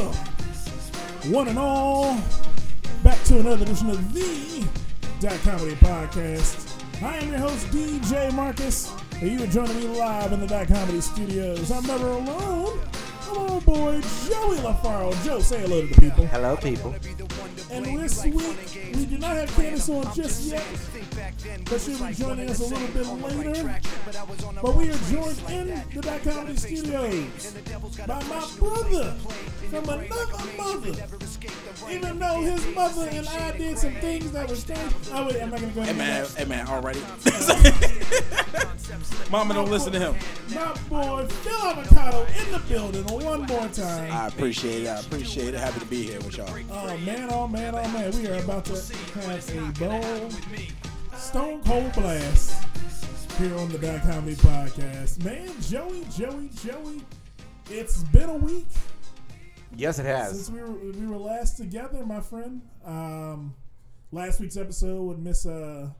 welcome, one and all, back to another edition of the Dot Comedy Podcast. I am your host, DJ Marcus, and you are joining me live in the Dot Comedy Studios. I'm never alone. I'm our boy, Joey LaFaro. Joe, say hello to the people. Hello, people. And this week, we do not have Kandyce on just yet, but she'll be joining us a little bit later. But we are joined in the Dot Comedy Studios by my brother from another mother. Even though his mother and I did some things that were strange. Oh, wait, I'm not going to go Hey man, hey man, already. Mama don't listen to him. My boy Phil Avocado in the building one more time. I appreciate it. I appreciate it. Happy to be here with y'all. Oh man, oh man, oh man. We are about to have a bold, stone cold blast here on the Dot Comedy Podcast. Man, Joey, Joey, Joey, it's been a week Yes, it has. since has. we were we were last together, my friend. Um, last week's episode with Miss uh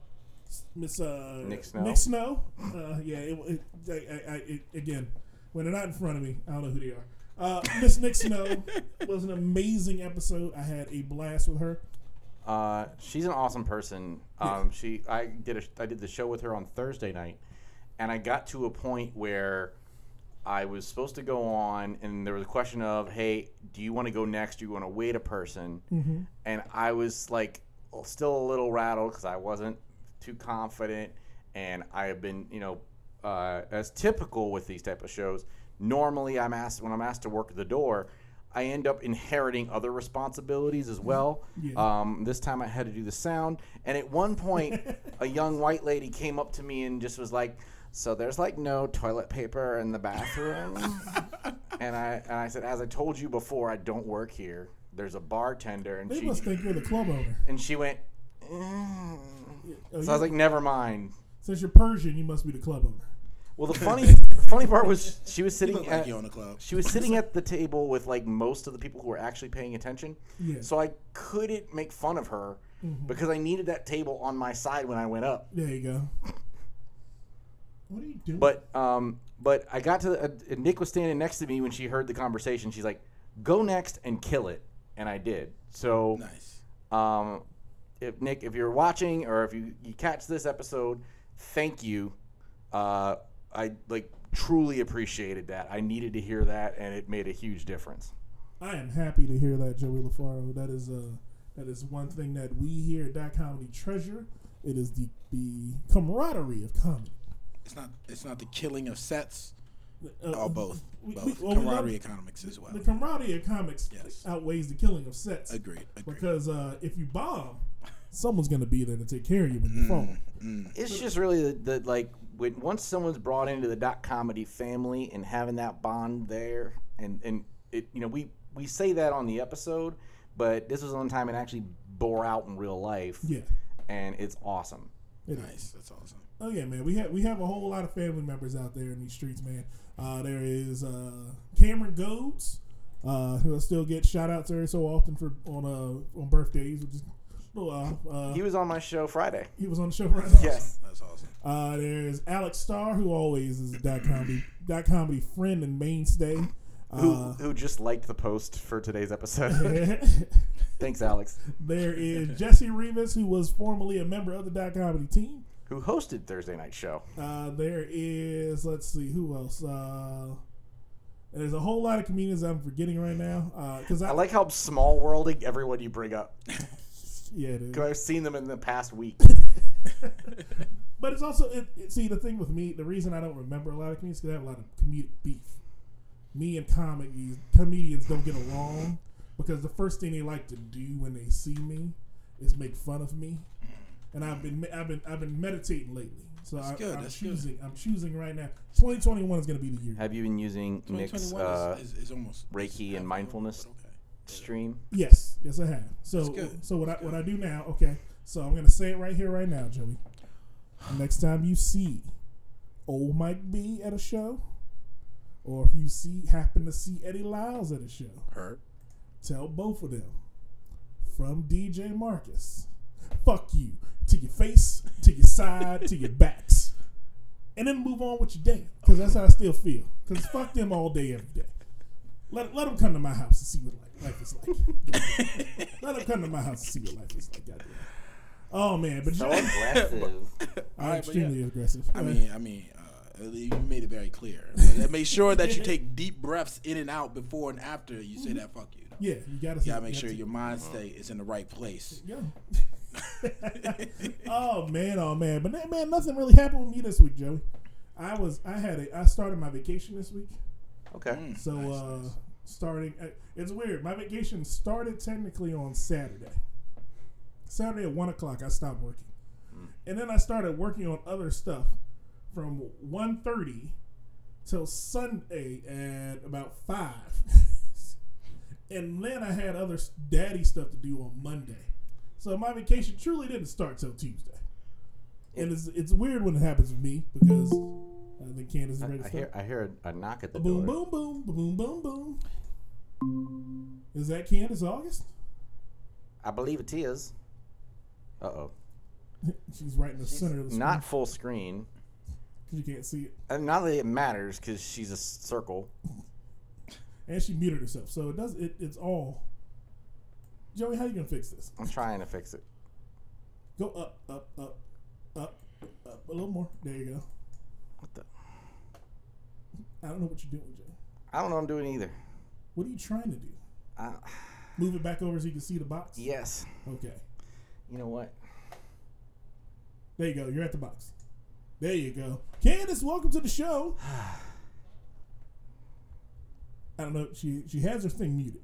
Miss uh Nick Snow. Nick Snow. Uh, yeah, it, it, I, I, I, it, again when they're not in front of me, I don't know who they are. Uh, Miss Nick Snow was an amazing episode. I had a blast with her. Uh, she's an awesome person. Um, she, I did a, I did the show with her on Thursday night, and I got to a point where I was supposed to go on, and there was a question of, hey, do you want to go next? Do you want to wait a person? And I was like, still a little rattled because I wasn't too confident, and I have been, you know, uh, as typical with these type of shows. Normally, I'm asked when I'm asked to work the door. I end up inheriting other responsibilities as well. Yeah. Um, this time I had to do the sound, and at one point, a young white lady came up to me and just was like, "So there's like no toilet paper in the bathroom," and I and I said, "As I told you before, I don't work here. There's a bartender," and They she must think you're the club owner. and she went. "Mm." Oh, So I you- was like, "Never mind." since you're Persian, you must be the club owner. Well, the funny the funny part was she was sitting at like you on the club. she was sitting at the table with like most of the people who were actually paying attention. Yeah. So I couldn't make fun of her because I needed that table on my side when I went up. There you go. What are you doing? But um, but I got to the, uh, Nick was standing next to me when she heard the conversation. She's like, "Go next and kill it," and I did. So Nice. um, if Nick, if you're watching or if you, you catch this episode, thank you. Uh, I like truly appreciated that. I needed to hear that, and it made a huge difference. I am happy to hear that, Joey LaFaro. That is uh that is one thing that we here at Dot Comedy treasure. It is the the camaraderie of comedy. It's not. It's not the killing of sets. Uh, Or both. we- both. we- well, we Camaraderie love- economics as well. The camaraderie of comics Yes. outweighs the killing of sets. Agreed. Agreed. Because uh, if you bomb, someone's gonna be there to take care of you Mm. when you fall. It's just really the, the like when once someone's brought into the dot comedy family and having that bond there, and and it you know we we say that on the episode, but this was one time it actually bore out in real life, Yeah. and it's awesome. It is. nice. That's awesome. Oh yeah, man. We have we have a whole lot of family members out there in these streets, man. Uh, there is uh, Cameron Goads, uh, who I still get shout outs every so often for on uh, on birthdays, which is well, uh, uh, He was on my show Friday. he was on the show Friday. now. Yes. That's awesome. Uh, there's Alex Starr, who always is a dot comedy dot comedy friend and mainstay. Who, Uh, who just liked the post for today's episode? Thanks, Alex. there is Jesse Rivas, who was formerly a member of the dot comedy team. Who hosted Thursday night show? Uh, there is, let's see, who else? Uh, there's a whole lot of comedians I'm forgetting right now. Because I, I like how small worlding everyone you bring up. yeah, dude. Because I've seen them in the past week. But it's also, it, it- see, the thing with me, the reason I don't remember a lot of comedians is because I have a lot of comedic beef. Me and comic comedians don't get along because the first thing they like to do when they see me is make fun of me. And I've been, I've been, I've been meditating lately. So I, good, I'm that's good. choosing. I'm choosing right now. 2021 is going to be the year. Have you been using Nick's uh, is, is, is almost Reiki and mindfulness okay. stream? Yes, yes, I have. So, good. so what I what I do now? Okay, so I'm gonna say it right here, right now, Joey. Next time you see old Mike B at a show, or if you see happen to see Eddie Lyles at a show, Hurt. tell both of them from DJ Marcus, fuck you to your face, to your side, to your backs, and then move on with your day. Because that's how I still feel. Because fuck them all day, every day. Let let them come to my house and see what life, life is like. let them come to my house and see what life is like. Goddamn. Oh man, but So you, aggressive. I'm Alright, extremely yeah. aggressive. I mean, I mean, uh, you made it very clear. But make sure that you take deep breaths in and out before and after you say that "fuck you." yeah, you gotta. You gotta make sure your mind state is in the right place. Yeah. oh man, oh man, but man, nothing really happened with me this week, Joey. I was, I had a, I started my vacation this week. Okay. Mm, So nice, uh, nice. starting, uh, it's weird. My vacation started technically on Saturday. Saturday at one o'clock, I stopped working, and then I started working on other stuff from 1.30 till Sunday at about five, and then I had other daddy stuff to do on Monday. So my vacation truly didn't start till Tuesday, and it's it's weird when it happens with me because I think Kandyce is I, ready to I start. hear I hear a, a knock at the Boom, door. boom, boom, boom, boom, boom. Boom. Is that Kandyce August? I believe it is. Uh oh. She's right in the center of the screen. Not full screen. 'cause you can't see it, And not that it matters because she's a circle. and she muted herself, so it does. It, it's all. Joey, how are you gonna fix this? I'm trying to fix it. Go up, up, up, up, up a little more. There you go. What the? I don't know what you're doing, Joey. I don't know what I'm doing either. What are you trying to do? I, Move it back over so you can see the box. yes. Okay. You know what? There you go. You're at the box. There you go. Kandyce, welcome to the show. I don't know. She she has her thing muted.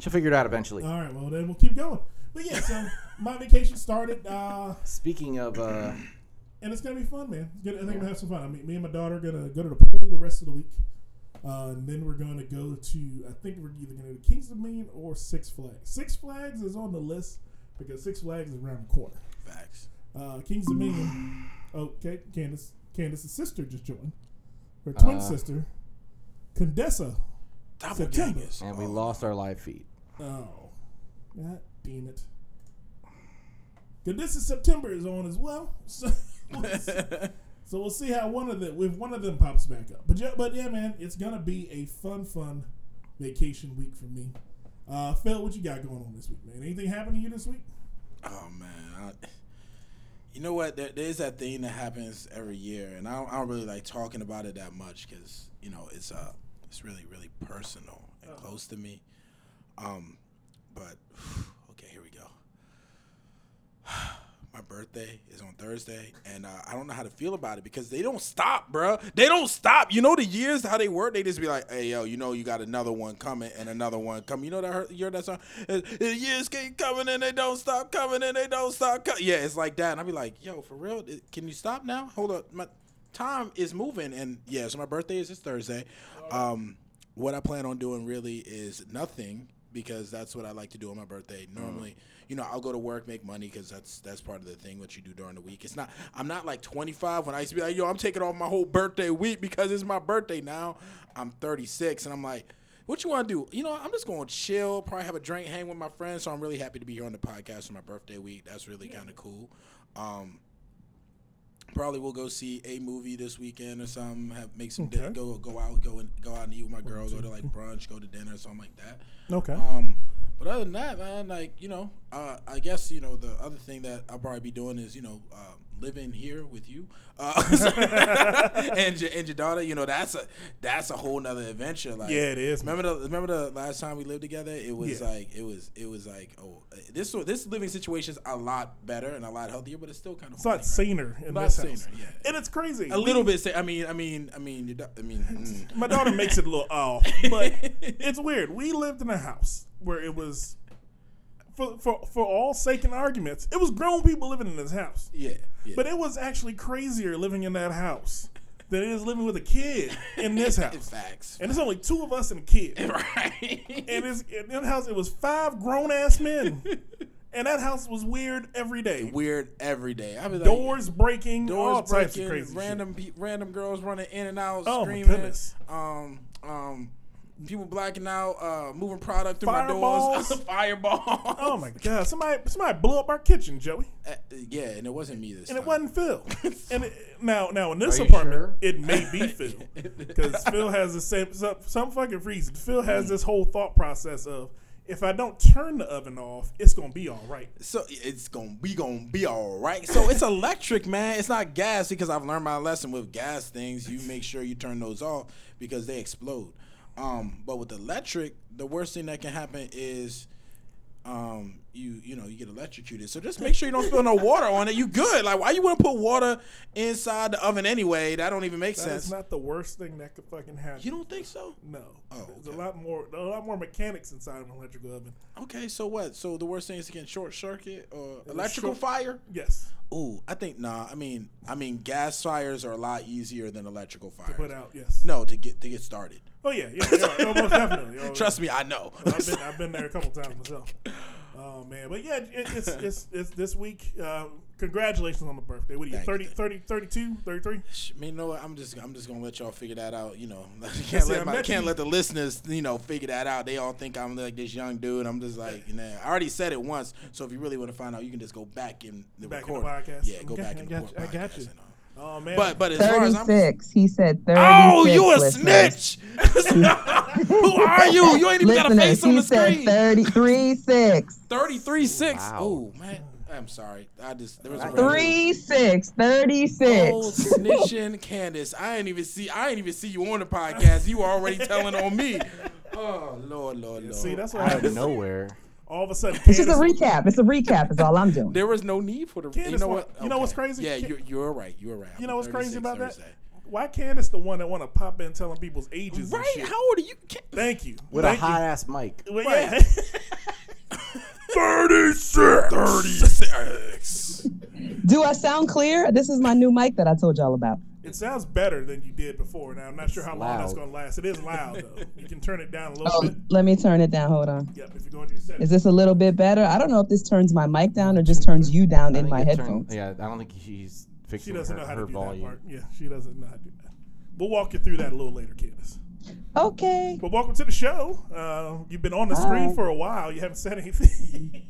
She'll figure it out eventually. All right, well then we'll keep going. But yeah, so my vacation started, uh, Speaking of, uh, and it's gonna be fun, man. It's gonna, I think I'm gonna have some fun. I mean, me and my daughter are gonna go to the pool the rest of the week, uh, and then we're gonna go to. I think we're either gonna go to Kings Dominion or Six Flags. Six Flags is on the list because Six Flags is around the corner. Facts. Uh, Kings Dominion. Okay, Kandyce. Kandyce's sister just joined. Her twin Uh. sister, Condessa. September. and we lost our live feed. Oh, God damn it. Condessa September is on as well. So we'll, see, so we'll see how one of them, if one of them pops back up. But yeah, but yeah, man, it's gonna be a fun, fun vacation week for me. Uh, Phil, what you got going on this week, man? Anything happen to you this week? Oh man, I, you know what? There, there's that thing that happens every year, and I don't, I don't really like talking about it that much because you know it's uh it's really really personal and close to me. Um, but okay, here we go. My birthday is on Thursday, and uh, I don't know how to feel about it because they don't stop, bruh. They don't stop. You know the years how they work. They just be like, "Hey, yo, you know you got another one coming and another one coming." You know that heard, you heard that song? Uh, The years keep coming and they don't stop coming and they don't stop coming. Yeah, it's like that. And I be like, "Yo, for real? Can you stop now? Hold up, my time is moving." And yeah, so my birthday is this Thursday. Um, what I plan on doing really is nothing because that's what I like to do on my birthday. Normally, you know, I'll go to work, make money because that's that's part of the thing what you do during the week. It's not. I'm not like 25 when I used to be like, yo, I'm taking off my whole birthday week because it's my birthday now. I'm 36 and I'm like. What you want to do? You know, I'm just going to chill, probably have a drink, hang with my friends. So I'm really happy to be here on the podcast for my birthday week. That's really kind of cool. Um, probably will go see a movie this weekend or something. Have make some Okay. di- go go out, go and go out and eat with my girl. Go to like brunch, go to dinner, something like that. Okay. Um, but other than that, man, like you know, uh, I guess you know the other thing that I'll probably be doing is you know uh, living here with you uh, and your and your daughter. You know, that's a that's a whole nother adventure. Like, Yeah, it is, Remember the remember the last time we lived together? It was Yeah. like it was it was like oh this this living situation is a lot better and a lot healthier, but it's still kind of It's not saner in Lot this saner, house. yeah. And it's crazy. a little bit. Sa- I mean, I mean, I mean, I mean. mm. My daughter makes it a little off, but it's weird. We lived in a house where it was, for for for all sake and arguments, it was grown people living in this house. Yeah, yeah. But it was actually crazier living in that house than it is living with a kid in this house. facts. And it's only two of us and a kid. right. And it's in that house it was five grown ass men. And that house was weird every day. Weird every day. I was like, Doors breaking, all doors types breaking, of crazy random pe- random girls running in and out, Oh, my screaming. goodness. Um, um, people blacking out, uh, moving product through Fireballs. my doors, fireball. Oh my god! Somebody somebody blew up our kitchen, Joey, Uh, yeah, and it wasn't me this and time. it wasn't Phil. and it, now now in this Are apartment, sure? it may be Phil because Phil has the same some, some fucking reason. Phil has this whole thought process of if I don't turn the oven off, it's gonna be all right. So it's gonna be gonna be all right. So it's electric, man. It's not gas because I've learned my lesson with gas things. You make sure you turn those off because they explode. Um, but with electric, the worst thing that can happen is um, you you know you get electrocuted. So just make sure you don't spill no water on it. You good? Like why you want to put water inside the oven anyway? That don't even make That sense. is not the worst thing that could fucking happen. you don't think so? no, Oh, there's okay. a lot more a lot more mechanics inside of an electrical oven. Okay, so what? So the worst thing is get short circuit or electrical short- fire? Yes, Ooh, I think nah. I mean, I mean, gas fires are a lot easier than electrical fires. To put out yes. No, to get to get started. Oh yeah, yeah, yeah no, most definitely. Oh, Trust me, I know. I've been I've been there a couple times myself. Oh man, but yeah, it, it's, it's it's this week. Uh, congratulations on the birthday. What are you, Thank you, 30, thank 30, 32, 33? Sh- I mean, you know what? I'm just I'm just gonna let y'all figure that out. You know, see, can't I let my, can't you- let the listeners you know figure that out. They all think I'm like this young dude. I'm just like you know. I already said it once. So if you really want to find out, you can just go back in the Back in the record. podcast. Yeah, go Okay, back in the you, I got you. And all. Oh man, But but as far as I'm 36. He said 36. Oh, you a listeners. snitch! Who are you? You ain't even got a face on the screen. 33 6. 33 6. Wow. Oh, man. I'm sorry. I just, there was a Nice. random- 3 6. 36. Oh, snitching Kandyce. I ain't even see I ain't even see you on the podcast. You already telling on me. Oh, Lord, Lord, Lord. see that's what Out of nowhere. All of a sudden, It's just a recap. It's a recap, is all I'm doing. there was no need for the. you know wa- what? you know what's crazy? Yeah, you're, you're right. You're right. You know what's crazy 36 about that? Thursday. Why Kandyce the one that want to pop in telling people's ages? and Right? shit? How old are you? Can- Thank you. With Thank a hot ass mic. You. Well, yeah. 36. 36. Do I sound clear? This is my new mic that I told y'all about. It sounds better than you did before. Now I'm not sure how long that's going to last. It is loud though. You can turn it down a little Oh, bit. let me turn it down. Hold on. Yep. If you go into your settings. Is this a little bit better? I don't know if this turns my mic down or just turns you down in my it turned- headphones. yeah, I don't think she's fixing She doesn't her, know how her to do volume. that part. Yeah, she doesn't know how to do that. We'll walk you through that a little later, Kandyce. Okay. But welcome to the show. Uh, you've been on the screen for a while. You haven't said anything.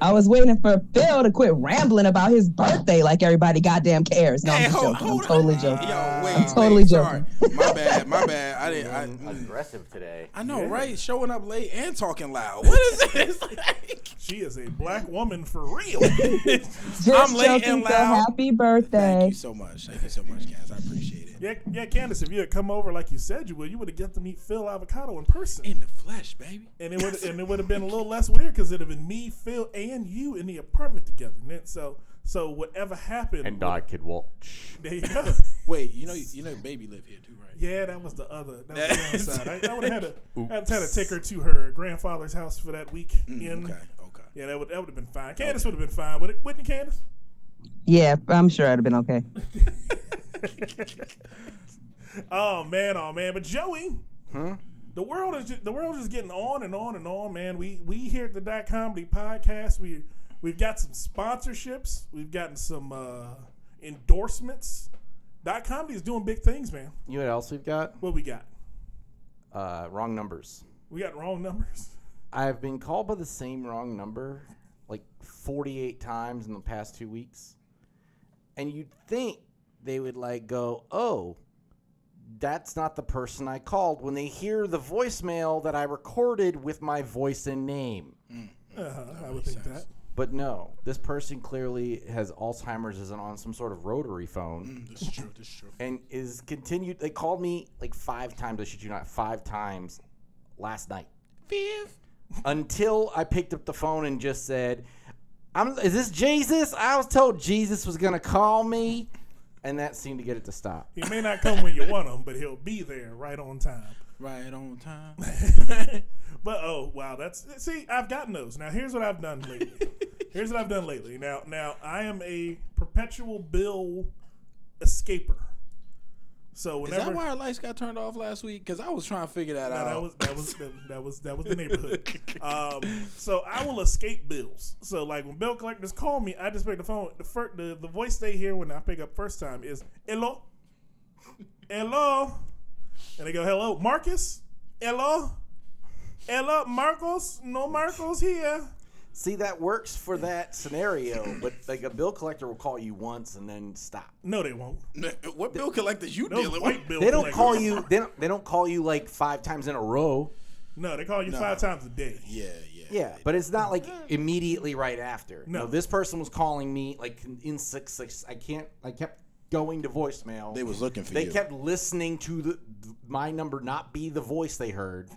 I was waiting for Phil to quit rambling about his birthday like everybody goddamn cares. No, I'm Hey, just hold- joking. I'm totally on. joking. Yo, wait, I'm wait, totally sorry. joking. My bad, my bad. I didn't. I, Feeling aggressive today. I know, Yeah. right? Showing up late and talking loud. What is this? Like, she is a black woman for real. Just I'm late joking, and loud. happy birthday. Thank you so much. Thank you so much, guys. I appreciate it. Yeah, yeah, Kandyce. If you had come over like you said you would, you would have got to meet Phil Avocado in person. In the flesh, baby. and it would and it would have been a little less weird because it'd have been me, Phil, and you in the apartment together. And so so whatever happened, And I could watch. there you go. Wait, you know, you know, baby live here too, right? Yeah, that was the other. That was the other side. I, I would have had to had to take her to her grandfather's house for that week. Mm, Okay, okay. Yeah, that would that would have been fine. Kandyce would have been fine with it, wouldn't you, Kandyce? Yeah, I'm sure I'd have been okay. Oh man, oh man. But Joey, the world is just, the world is getting on and on and on, man. We we here at the Dot Comedy Podcast, we we've got some sponsorships, we've gotten some uh, endorsements. Dot Comedy is doing big things, man. You know what else we've got? What we got? Uh, wrong numbers. We got wrong numbers. I've been called by the same wrong number like 48 times in the past two weeks. And you'd think they would like go, oh, that's not the person I called when they hear the voicemail that I recorded with my voice and name. Uh-huh, I would think that. But no, this person clearly has Alzheimer's, is on some sort of rotary phone, Mm, This is true. This is true. and is continued. They called me like five times. I should you not, five times last night Fifth. Until I picked up the phone and just said, "I'm is this Jesus? I was told Jesus was gonna call me." And that seemed to get it to stop. He may not come when you want him, but he'll be there right on time. Right on time. But oh wow, that's see, I've gotten those. Now here's what I've done lately. here's what I've done lately. Now now I am a perpetual bill escaper. So whenever Is that why our lights got turned off last week? Because I was trying to figure that No, out. that was that was that, that was that was the neighborhood. Um, so I will escape bills. So like when bill collectors call me, I just pick the phone. The the, the voice they hear when I pick up first time is hello, hello, and they go hello, Marcus. Hello? Hello, Marcos? No Marcos here. See, that works for that scenario, but like a bill collector will call you once and then stop. No, they won't. What bill collectors you Those dealing white with? bill They don't call you. They don't. They don't call you like five times in a row. No, they call you five times a day. Yeah, yeah. Yeah, but it's not like immediately right after. No. No, this person was calling me like in six six. I can't. I kept going to voicemail. They was looking for They you. kept listening to the my number not be the voice they heard,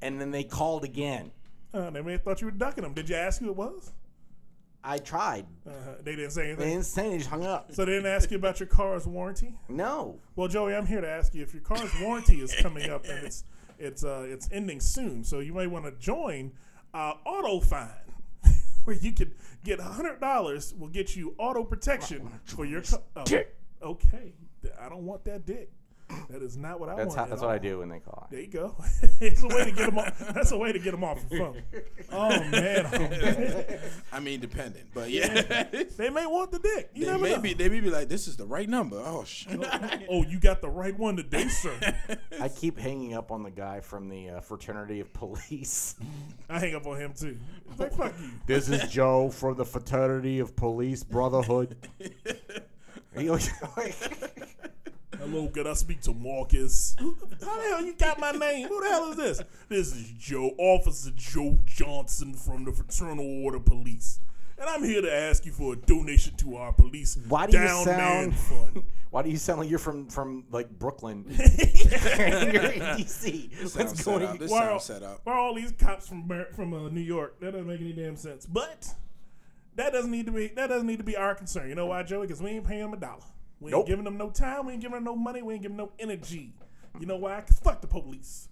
and then they called again. Uh, they may have thought you were ducking them. Did you ask who it was? I tried. Uh, they didn't say anything. They didn't say. anything. just hung up. So they didn't ask you about your car's warranty? No. Well, Joey, I'm here to ask you if your car's warranty is coming up and it's it's uh, it's ending soon. So you may want to join uh, Auto Fine, where you can get hundred dollars. Will get you auto protection for your car. Oh, okay, I don't want that dick. That is not what I That's want. how, at that's what I do when they call. There you go. it's a way to get them off. That's a way to get them off the phone. Oh man, oh, man. I mean, depending, but yeah, they may want the dick. You they never may know. be they may be like, this is the right number. Oh shit. Oh, you got the right one today, sir. I keep hanging up on the guy from the uh, fraternity of police. I hang up on him too. It's like fuck you. This is Joe from the fraternity of police brotherhood. He always- Hello, could I speak to Marcus? How the hell you got my name? Who the hell is this? This is Joe, Officer Joe Johnson from the Fraternal Order Police. And I'm here to ask you for a donation to our police Why do you down man sound? fund. Why do you sound like you're from from like Brooklyn? you're in DC. Sounds What's set going? up. This Why sounds set up. why are all these cops from from uh, New York? That doesn't make any damn sense. But that doesn't need to be that doesn't need to be our concern. You know why, Joey? Because we ain't paying them a dollar. We ain't Nope. giving them no time. We ain't giving them no money. We ain't giving them no energy. You know why? Because fuck the police.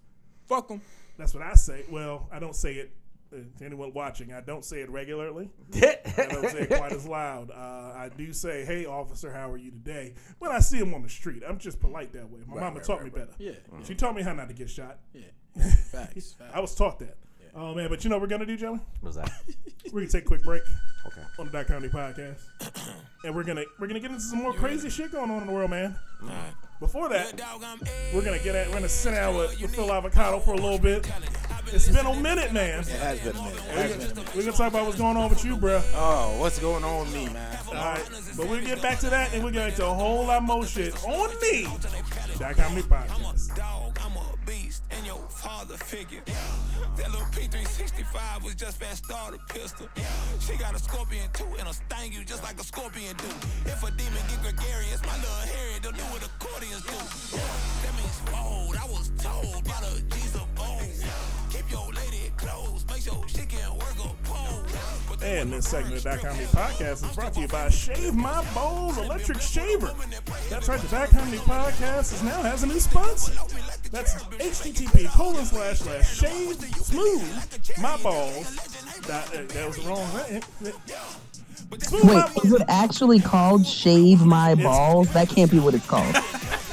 Fuck them. That's what I say. Well, I don't say it uh, to anyone watching. I don't say it regularly. I don't say it quite as loud. Uh, I do say, "Hey, officer, how are you today?" When I see him on the street, I'm just polite that way. My Right, mama right, taught right, me better. Yeah. She taught me how not to get shot. Yeah. Facts. facts. I was taught that. Oh man, but you know what we're gonna do, Joey? What's that? We're gonna take a quick break Okay. on the Dot Comedy Podcast, and we're gonna we're gonna get into some more crazy shit going on in the world, man. All right. Before that, eh. we're gonna get at we're gonna sit down with, with Phil Avocado for a little bit. It's been a minute, man. It has been a minute. It has been a minute. We're gonna talk about what's going on with you, bro. Oh, what's going on with me, man? All right, but we'll get back to that, and we're gonna get into a whole lot more shit on me. Dot Comedy Podcast. Beast, and your father figure. Yeah. That little P365 was just fast starter pistol. She got a scorpion too, and a sting you just like a scorpion do. If a demon get gregarious, my little Harry, they'll do what accordions do. That means fold. I was told by the G's of And this segment of Dot Comedy Podcast is brought to you by Shave My Balls Electric Shaver. That's right, the Dot Comedy Podcast is now has a new sponsor. That's http colon slash slash shave smooth my balls. Dot, uh, that was wrong. That- that- Smooth Wait, is it actually called Shave My Balls? That can't be what it's called.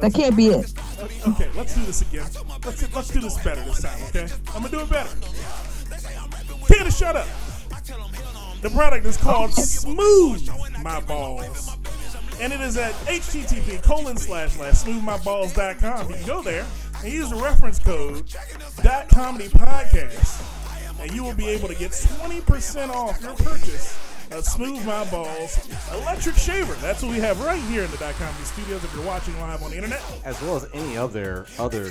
That can't be it. Okay, let's do this again. Let's let's do this better this time. Okay, I'm gonna do it better. Peter, shut up. The product is called Smooth My Balls, and it is at http colon slash slash smoothmyballs.com. You can go there and use the reference code dot comedy podcast, and you will be able to get 20% off your purchase of Smooth My Balls electric shaver. That's what we have right here in the dot comedy studios. If you're watching live on the internet. As well as any other other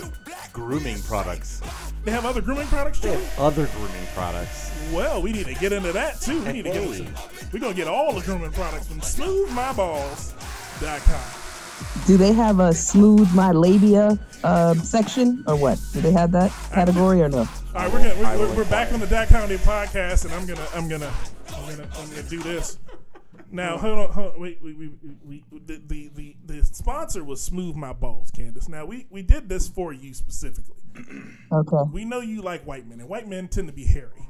grooming products. They have other grooming products, Joey? Other grooming products. Well, we need to get into that too. We need to get into We're gonna get all the grooming products from smoothmyballs.com. Do they have a Smooth My Labia uh, section or what? Do they have that category or no? All right, we're gonna we're, we're, we're back on the Dot Comedy podcast, and I'm gonna I'm gonna I'm gonna I'm gonna do this. Now hold on, hold on wait, we, we, we, we the, the the the sponsor was Smooth My Balls, Kandyce. Now we we did this for you specifically. Okay. We know you like white men, and white men tend to be hairy.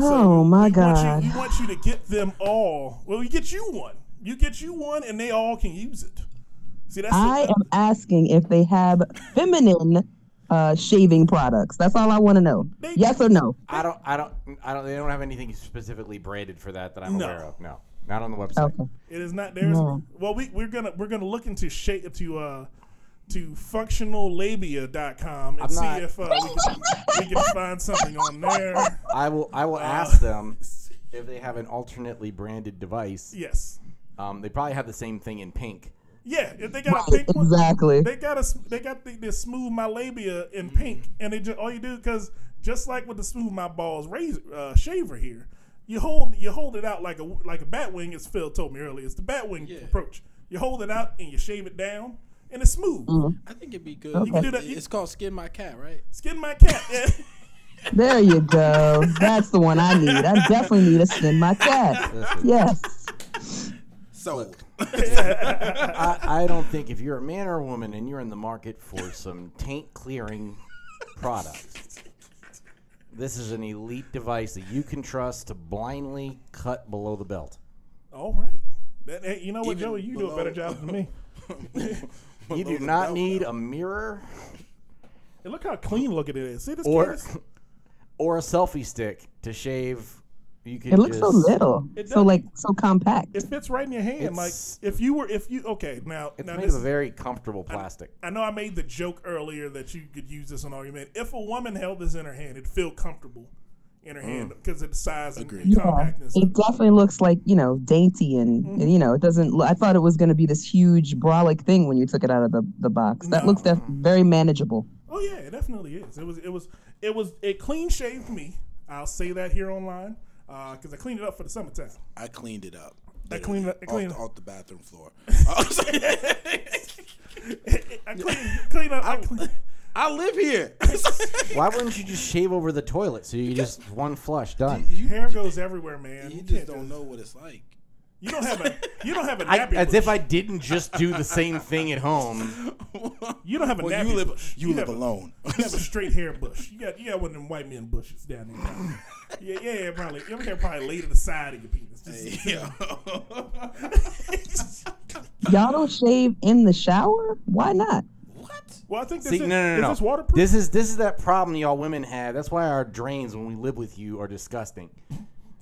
Oh my we God. Want you, we want you to get them all. Well, we get you one. You get you one, and they all can use it. See, that's I am asking if they have feminine uh, shaving products. That's all I want to know. They- Yes or no? I don't. I don't. I don't. They don't have anything specifically branded for that that I'm No. aware of. No, not on the website. Okay. It is not theirs. No. Well, we we're gonna we're gonna look into shape to uh to functionallabia.com and I'm see not- if uh, we, can, we can find something on there. I will. I Uh, will ask them if they have an alternately branded device. Yes. Um, they probably have the same thing in pink. Yeah, if they got a Right, pink one, exactly. they got a they got the, the smooth my labia in pink, and they just all you do because just like with the smooth my balls razor uh, shaver here, you hold you hold it out like a like a bat wing, as Phil told me earlier. It's the bat wing approach. You hold it out and you shave it down, and it's smooth. I think it'd be good. You can do that- It's called Skin My Cat, right? Skin my cat. Yeah. There you go. That's the one I need. I definitely need to skin my cat. Yes. Sold. I, I don't think if you're a man or a woman and you're in the market for some taint clearing product, this is an elite device that you can trust to blindly cut below the belt. All right. That, hey, you know what, Even Joey? You do a better job than me. You do the not belt, need a mirror And look how clean looking it is. See this or case? or a selfie stick to shave. You can It looks so little. It So like so compact. It fits right in your hand. It's- like if you were, if you okay now. It's now made this of a very comfortable plastic. I know I made the joke earlier that you could use this on argument. If a woman held this in her hand, it'd feel comfortable in her hand because of the size and Agreed. Yeah, compactness. it definitely looks like you know dainty and, Mm-hmm. and, you know it doesn't. lo- I thought it was going to be this huge bra-like thing when you took it out of the, the box. That No. looks def- very manageable. oh yeah, it definitely is. It was, it was, it was. It clean shaved me. I'll say that here online Uh, because I cleaned it up for the summertime. I cleaned it up. I cleaned it- I off, cleaned- the, off the bathroom floor. I cleaned, cleaned up. I cleaned, I live here. Why wouldn't you just shave over the toilet so you just one flush done? you, hair goes everywhere, man. you You just don't do- know what it's like. You don't have a. You don't have a I, nappy. as bush. if I didn't just do the same thing at home. You don't have a Well, nappy you live bush. you, live have a- alone. You have a straight hair bush. You got you got one of them white men bushes down there. Probably. yeah, yeah, yeah, probably. Your hair probably laid to the side of your penis. Just- Yeah. Y'all don't shave in the shower? Why not? what? well, I think this See, is, no, no, is no, this waterproof. This is this is that problem y'all women have. That's why our drains when we live with you are disgusting.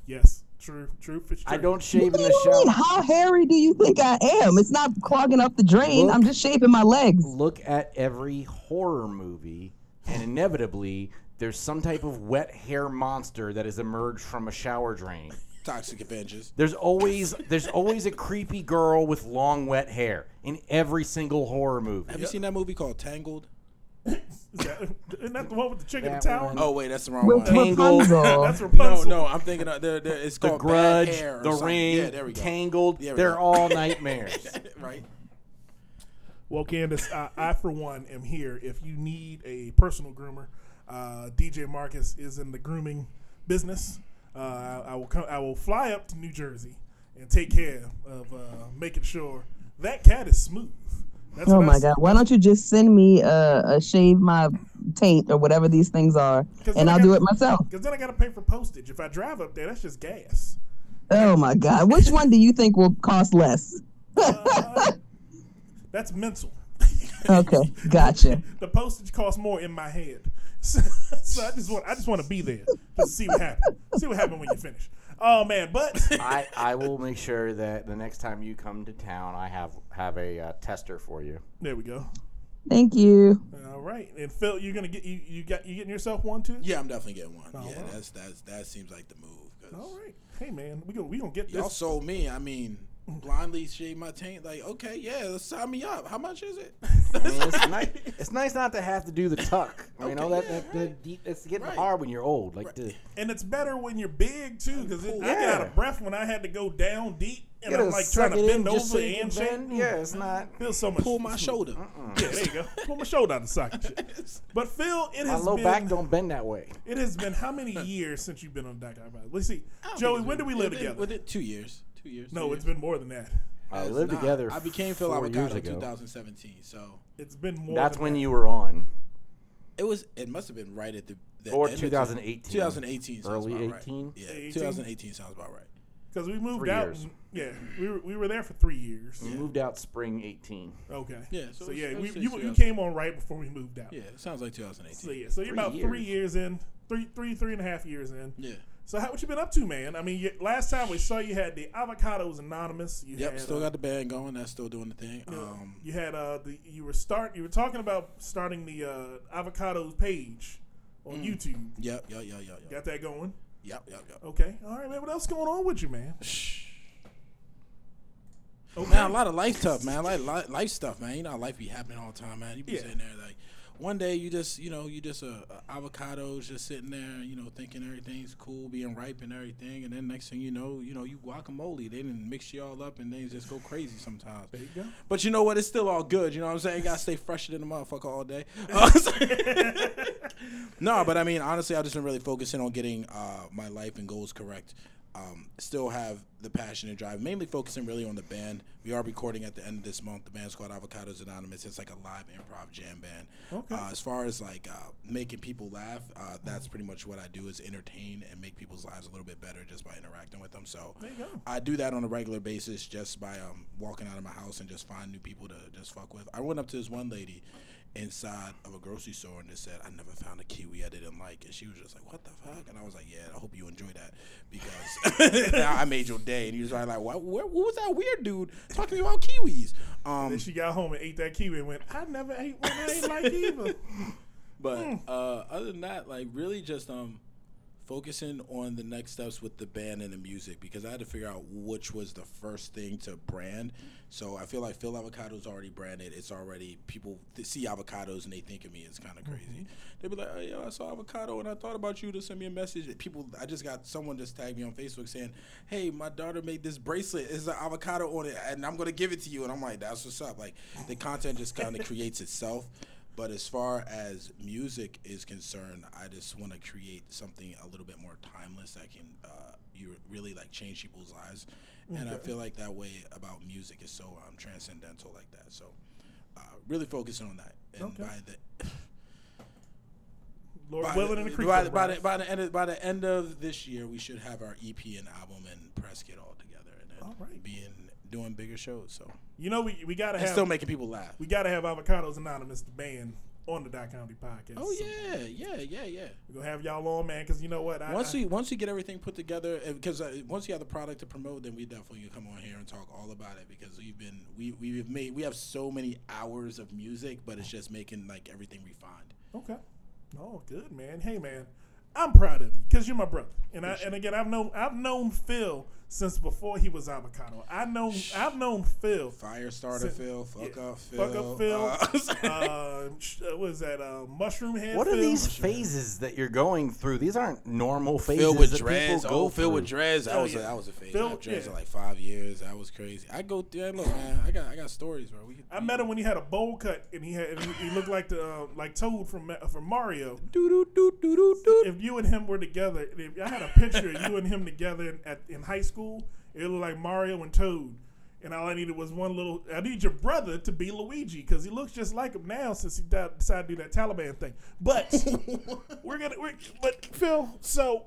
yes, true, true. It's true. I don't shave What in do the you mean? shower. How hairy do you think I am? It's not clogging up the drain. Look- I'm just shaving my legs. Look at every horror movie, and inevitably there's some type of wet hair monster that has emerged from a shower drain. Toxic Avengers. There's always there's always a creepy girl with long wet hair in every single horror movie. Have you seen that movie called Tangled? Is that, isn't that the one with the chick in the That tower? one. Oh wait, that's the wrong With one. Tangled. That's No, Rapunzel. no, I'm thinking of there. there it's The called Grudge, Bad Hair or The something. Ring, Yeah, there we go. Tangled, There we they're go. all nightmares. right. Well, Kandyce, I, I for one am here. If you need a personal groomer, uh, DJ Marcus is in the grooming business. Uh, I, I will come. I will fly up to New Jersey and take care of uh, making sure that cat is smooth. That's Oh my god! Why don't you just send me a, a shave my taint or whatever these things are, and I'll do it myself. Because then I got to pay for postage. If I drive up there, that's just gas. Oh my god! Which one do you think will cost less? That's mental. Okay, gotcha. the postage costs more in my head. So, so I just want I just want to be there to see what happens. See what happens when you finish. Oh man, but I, I will make sure that the next time you come to town, I have have a uh, tester for you. there we go. Thank you. All right, and Phil, you're gonna get you you got you getting yourself one too. Yeah, I'm definitely getting one. yeah, wow. that's that's that seems like the move. All right, hey man, we gonna we gonna get Y'all this. sold me. I mean, blindly shave my taint. Like, okay, yeah, let's sign me up. How much is it? I mean, it's, nice, it's nice not to have to do the tuck. You know Okay, that, that, yeah, that deep, it's getting Right. hard when you're old. Like the, And it's better when you're big too, because I get out of breath when I had to go down deep, and you I'm like trying to bend just so over and shake. bend. Yeah, it's mm-hmm. not. Feels so much. Pull my shoulder. Yeah, there you go. Pull my shoulder out of the socket. But Phil, it My has low been back don't bend that way. it has been how many years since you've been on Dot Comedy? Let's see, Joey. When did we live Within- together? Within two years. Two years. No, two it's years. been more than that. Uh, I lived not. together. I became Phil four years Avocado in ago. 2017. So It's been more. That's than when that. you were on. it was. It must have been right at the. the Or end of 2018. 2018. Sounds Early about 18? Right. Yeah, 18? 2018 sounds about right. because we moved Three out. years. yeah, we were we were there for three years. We moved out spring 18. Okay. Yeah, So, so it's- yeah, it's we, six you, you years. came on right before we moved out. Yeah, it sounds like 2018. So yeah, so you're Three about three years. years in, three three three and a half years in. Yeah. So how, what you been up to, man? I mean, you, last time we saw you had the Avocados Anonymous. You Yep, had, still uh, got the band going. That's still doing the thing. Um, you had uh the you were start you were talking about starting the uh, Avocados page on Mm. YouTube. yep, yep, yep, yep, yep, Got that going? yep, yep, yep. Okay. All right, man. What else going on with you, man? Okay. Man, a lot of life stuff, man. Like li- life stuff, man. You know, how life be happening all the time, man. You be Yeah. sitting there like, one day you just, you know, you just a, uh, avocados just sitting there, you know, thinking everything's cool, being ripe and everything, and then next thing you know, you know, you guacamole. They didn't mix you all up, and things just go crazy sometimes. There you go. But you know what? It's still all good. You know what I'm saying? You gotta stay fresher than the motherfucker all day. Uh, no, but I mean, honestly, I've just been really focusing on getting uh, my life and goals correct. Um, still have the passion and drive. Mainly focusing really on the band. We are recording at the end of this month. The band's called Avocados Anonymous. It's like a live improv jam band. Okay. Uh, as far as like uh, making people laugh, uh, that's pretty much what I do is entertain and make people's lives a little bit better just by interacting with them. So There you go. I do that on a regular basis just by um, walking out of my house and just find new people to just fuck with. I went up to this one lady inside of a grocery store and just said, I never found a kiwi I didn't like. And she was just like, What the fuck? And I was like, Yeah, I hope you enjoy that because I made your day. And he was like, what, what, what was that weird dude talking about kiwis? Um, Then she got home and ate that kiwi and went, I never ate one I ain't like either. But uh, other than that, like really just um focusing on the next steps with the band and the music because I had to figure out which was the first thing to brand. So I feel like Phil Avocado's already branded. It's already people see avocados and they think of me. It's kind of mm-hmm. crazy. They'd be like, "Oh, yo, I saw avocado and I thought about you to send me a message." People, I just got someone just tagged me on Facebook saying, "Hey, my daughter made this bracelet. It's an avocado on it, and I'm gonna give it to you." And I'm like, "That's what's up." Like the content just kind of creates itself. But as far as music is concerned, I just want to create something a little bit more timeless that can uh, you really like change people's lives, and I feel like that way about music is so um, transcendental like that. So, uh, really focusing on that, and Okay. by the Lord by, willing and the the, creek. by, the, by, the, by the end of, by the end of this year, we should have our EP and album and press kit all together, and then All right. be in doing bigger shows. So, You know, we, we gotta and have still making people laugh. we gotta have Avocados Anonymous, the band, on the Dot Comedy podcast. Oh So yeah, yeah, yeah, yeah. we're gonna have y'all on, man, because you know what? I, Once I, we once we get everything put together, because uh, once you have the product to promote, then we definitely come on here and talk all about it because we've been we we've made we have so many hours of music, but it's just making like everything refined. Okay. Oh, good man. Hey man, I'm proud of you because you're my brother. And I, and again, I've known I've known Phil since before he was avocado. I know I've known Phil. Firestarter Phil, fuck yeah, up Phil, Fuck up Phil. uh, Uh, sh- uh, what is that? Uh, mushroom head. What are Phil? these phases that you're going through? These aren't normal phases. Phil with that dreads. people go Oh, Phil with dreads. That Oh, was yeah. a, that was a phase. Phil- I had dreads yeah. for like five years. That was crazy. I go through. Look, man, I got I got stories, bro. We, I met him when he had a bowl cut and he had and he, he looked like the uh, like Toad from Ma- from Mario. doo doo doo doo doo doo. If you and him were together, if I had a picture of you and him together at, in high school. It looked like Mario and Toad. And all I needed was one little. I need your brother to be Luigi because he looks just like him now since he decided to do that Taliban thing. But we're gonna. We're, but Phil, so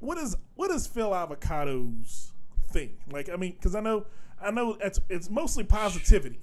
what is what is Phil Avocado's thing? Like, I mean, because I know, I know it's it's mostly positivity.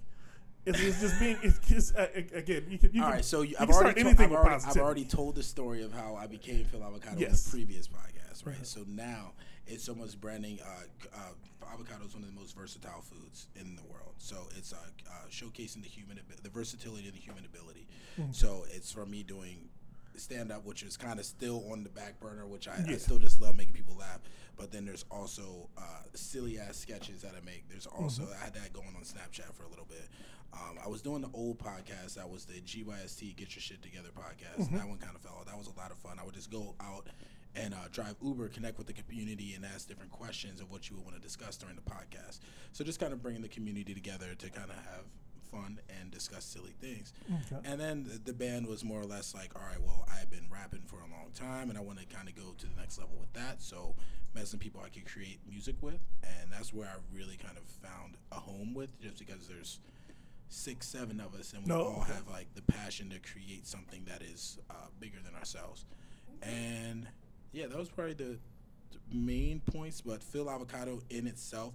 It's, it's just being. It's, it's uh, again. You can. You All can, right, so you I've start already, to- I've, with already I've already told the story of how I became Phil Avocado Yes. in the previous podcast, right? So now it's almost branding. Uh, uh, avocado is one of the most versatile foods in the world. So it's uh, uh, showcasing the human, abi- the versatility and the human ability. Hmm. So it's for me doing stand up, which is kind of still on the back burner, which I, I still just love making people laugh. But then there's also uh, silly ass sketches that I make. There's also Mm-hmm. I had that going on Snapchat for a little bit. Um, I was doing the old podcast. That was the GYST Get Your Shit Together podcast. Mm-hmm. That one kind of fell. out. That was a lot of fun. I would just go out and uh, drive Uber, connect with the community, and ask different questions of what you would want to discuss during the podcast. So just kind of bringing the community together to kind of have fun and discuss silly things. Okay. And then the, the band was more or less like, all right, well, I've been rapping for a long time, and I want to kind of go to the next level with that. So met some people I could create music with, and that's where I really kind of found a home with, just because there's six, seven of us, and we No, all have like the passion to create something that is uh, bigger than ourselves. And yeah, was probably the, the main points. But Phil Avocado in itself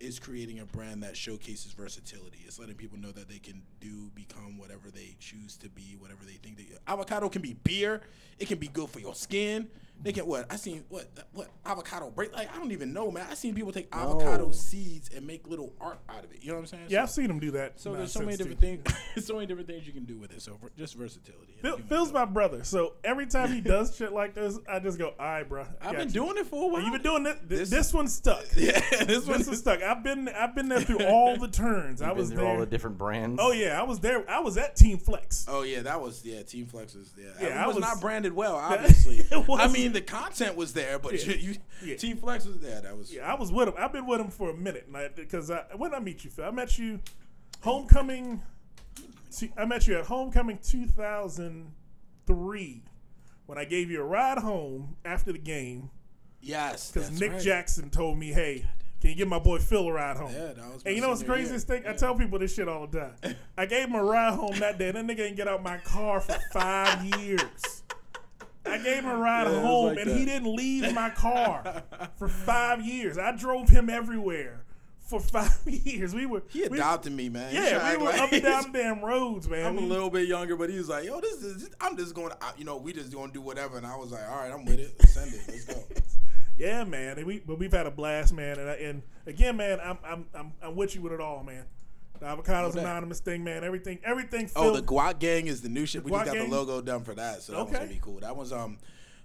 is creating a brand that showcases versatility. It's letting people know that they can do, become whatever they choose to be, whatever they think they. Avocado can be beer. It can be good for your skin. They can what? I seen what what avocado break like I don't even know, man. I seen people take avocado No. seeds and make little art out of it. You know what I'm saying? Yeah, So- I've seen them do that. so there's so many different too. things. so many different things you can do with it. So just versatility. Phil, Phil's my brother, so every time he does shit like this, I just go, "All right, bro." I've been doing it for a while. You've been doing it. This, This- this one's stuck. Yeah, this This one one's stuck. I've been I've been there through all the turns. I was through there. all the different brands. oh yeah, I was there. I was at Team Flex. Oh yeah, that was yeah. Team Flex was yeah. Yeah, it I was, was- not branded well, obviously. I wasn't. Mean, the content was there, but Yeah. you, you Yeah. Team Flex was there. That was Yeah, I was with him. I've been with him for a minute, because I, when I meet you, Phil, I met you homecoming. see, I met you at homecoming 2003 when I gave you a ride home after the game yes. because Nick right. Jackson told me, "Hey, can you get my boy Phil a ride home?" Yeah, that was. And you know what's craziest year. thing? I tell people this shit all the time. I gave him a ride home that day. And that nigga ain't get out my car for five years. I gave him a ride Yeah, home, like and that. he didn't leave my car for five years. I drove him everywhere for five years. We were He we- adopted me, man. Yeah, we were like- up and down damn roads, man. I'm a little bit younger, but he was like, "Yo, this is. I'm just going. to, You know, we just going to do whatever." And I was like, "All right, I'm with it. Send it. Let's go." Yeah, man. And we but we've had a blast, man. And, I, and again, man, I'm, I'm I'm I'm with you with it all, man. The avocados that. anonymous thing, man. Everything everything. Oh, the Guac Gang is the new shit. We Guac just got Gang? the logo done for that, so that was Okay. gonna be cool. That was um,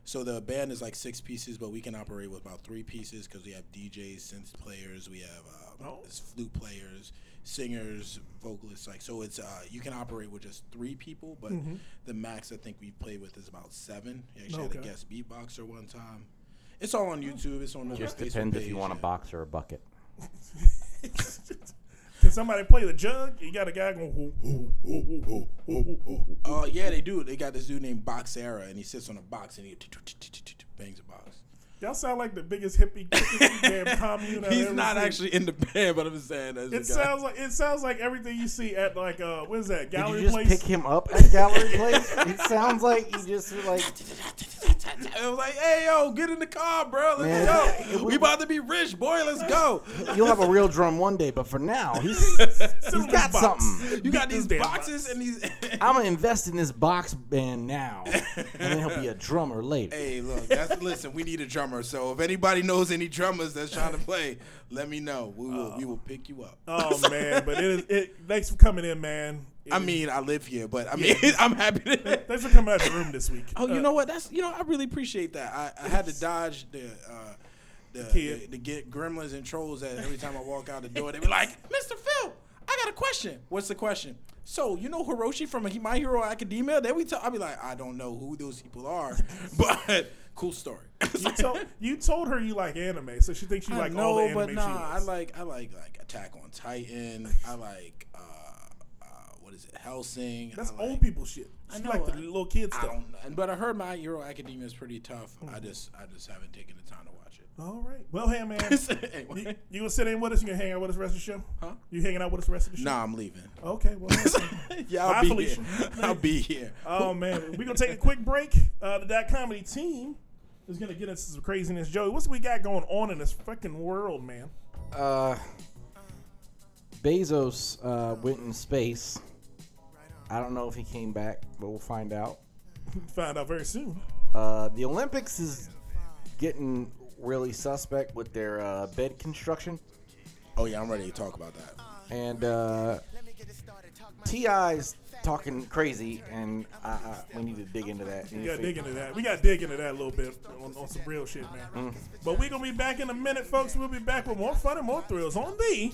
so the band is like six pieces, but we can operate with about three pieces because we have DJs, synth players, we have uh, Oh. flute players, singers, vocalists. Like so, it's uh, you can operate with just three people, but the max I think we've played with is about seven. We actually had Mm-hmm. A guest beatboxer one time. It's all on YouTube. It's on the Just Facebook depends if you want a box or a bucket. Can somebody play the jug? You got a guy going. Oh yeah, they do. They got this dude named Boxera, and he sits on a box and he bangs a box. Y'all sound like the biggest hippie, hippie damn commune. I've He's ever not seen. actually in the band, but I'm just saying that's It the guy. sounds like it sounds like everything you see at like uh what is that gallery Did gallery you just place? pick him up at Gallery Place? It sounds like you just like I was like, "Hey yo, get in the car, bro. Let's Man, go. We about to be rich, boy. Let's go. you'll have a real drum one day, but for now, he's he's Send him got box. something. You got these boxes box. and these. I'm gonna invest in this box band now, and then he'll be a drummer later. hey, look. That's listen. We need a drummer. So if anybody knows any drummers that's trying to play, let me know. We will. we oh. will pick you up. Oh man, but it is it thanks for coming in, man. It I mean, I live here, but I mean, I'm happy. To, thanks for coming out the room this week. Oh, you Uh, know what? That's you know I really appreciate that. I, I had to dodge the uh, the, kid. the, the get gremlins and trolls that every time I walk out the door they be like, Mr. Phil, I got a question. What's the question? So you know Hiroshi from My Hero Academia? Then we talk. I'll be like, I don't know who those people are, but cool story. you told you told her you like anime, so she thinks you I like all the know, anime but she nah, I like I like like Attack on Titan. I like uh, uh, what is Hellsing. That's I like, old people shit. I She know, like the I- little kid I stuff. don't, know. but I heard My Hero Academia is pretty tough. Hmm. I just I just haven't taken the time to watch it. All right. Well, hey man, Anyway. you, you gonna sit in with us? You gonna hang out with us the rest of the show? Huh? You hanging out with us the rest of the show? Nah, I'm leaving. Okay. Well. yeah, I'll Bye, be Felicia. here. I'll be here. Oh man, we're gonna take a quick break. Uh, the Dot Comedy team is gonna get into some craziness. Joey, what's we got going on in this fucking world, man? Uh, Bezos uh, went in space. I don't know if he came back, but we'll find out. Find out very soon. Uh, the Olympics is getting really suspect with their uh, bed construction, Oh yeah, I'm ready to talk about that. and uh, Ti's talking crazy, and I, I, we need to dig into that. We gotta dig into that. We gotta dig into that a little bit on, on some real shit, man. But we're gonna be back in a minute, folks. We'll be back with more fun and more thrills on the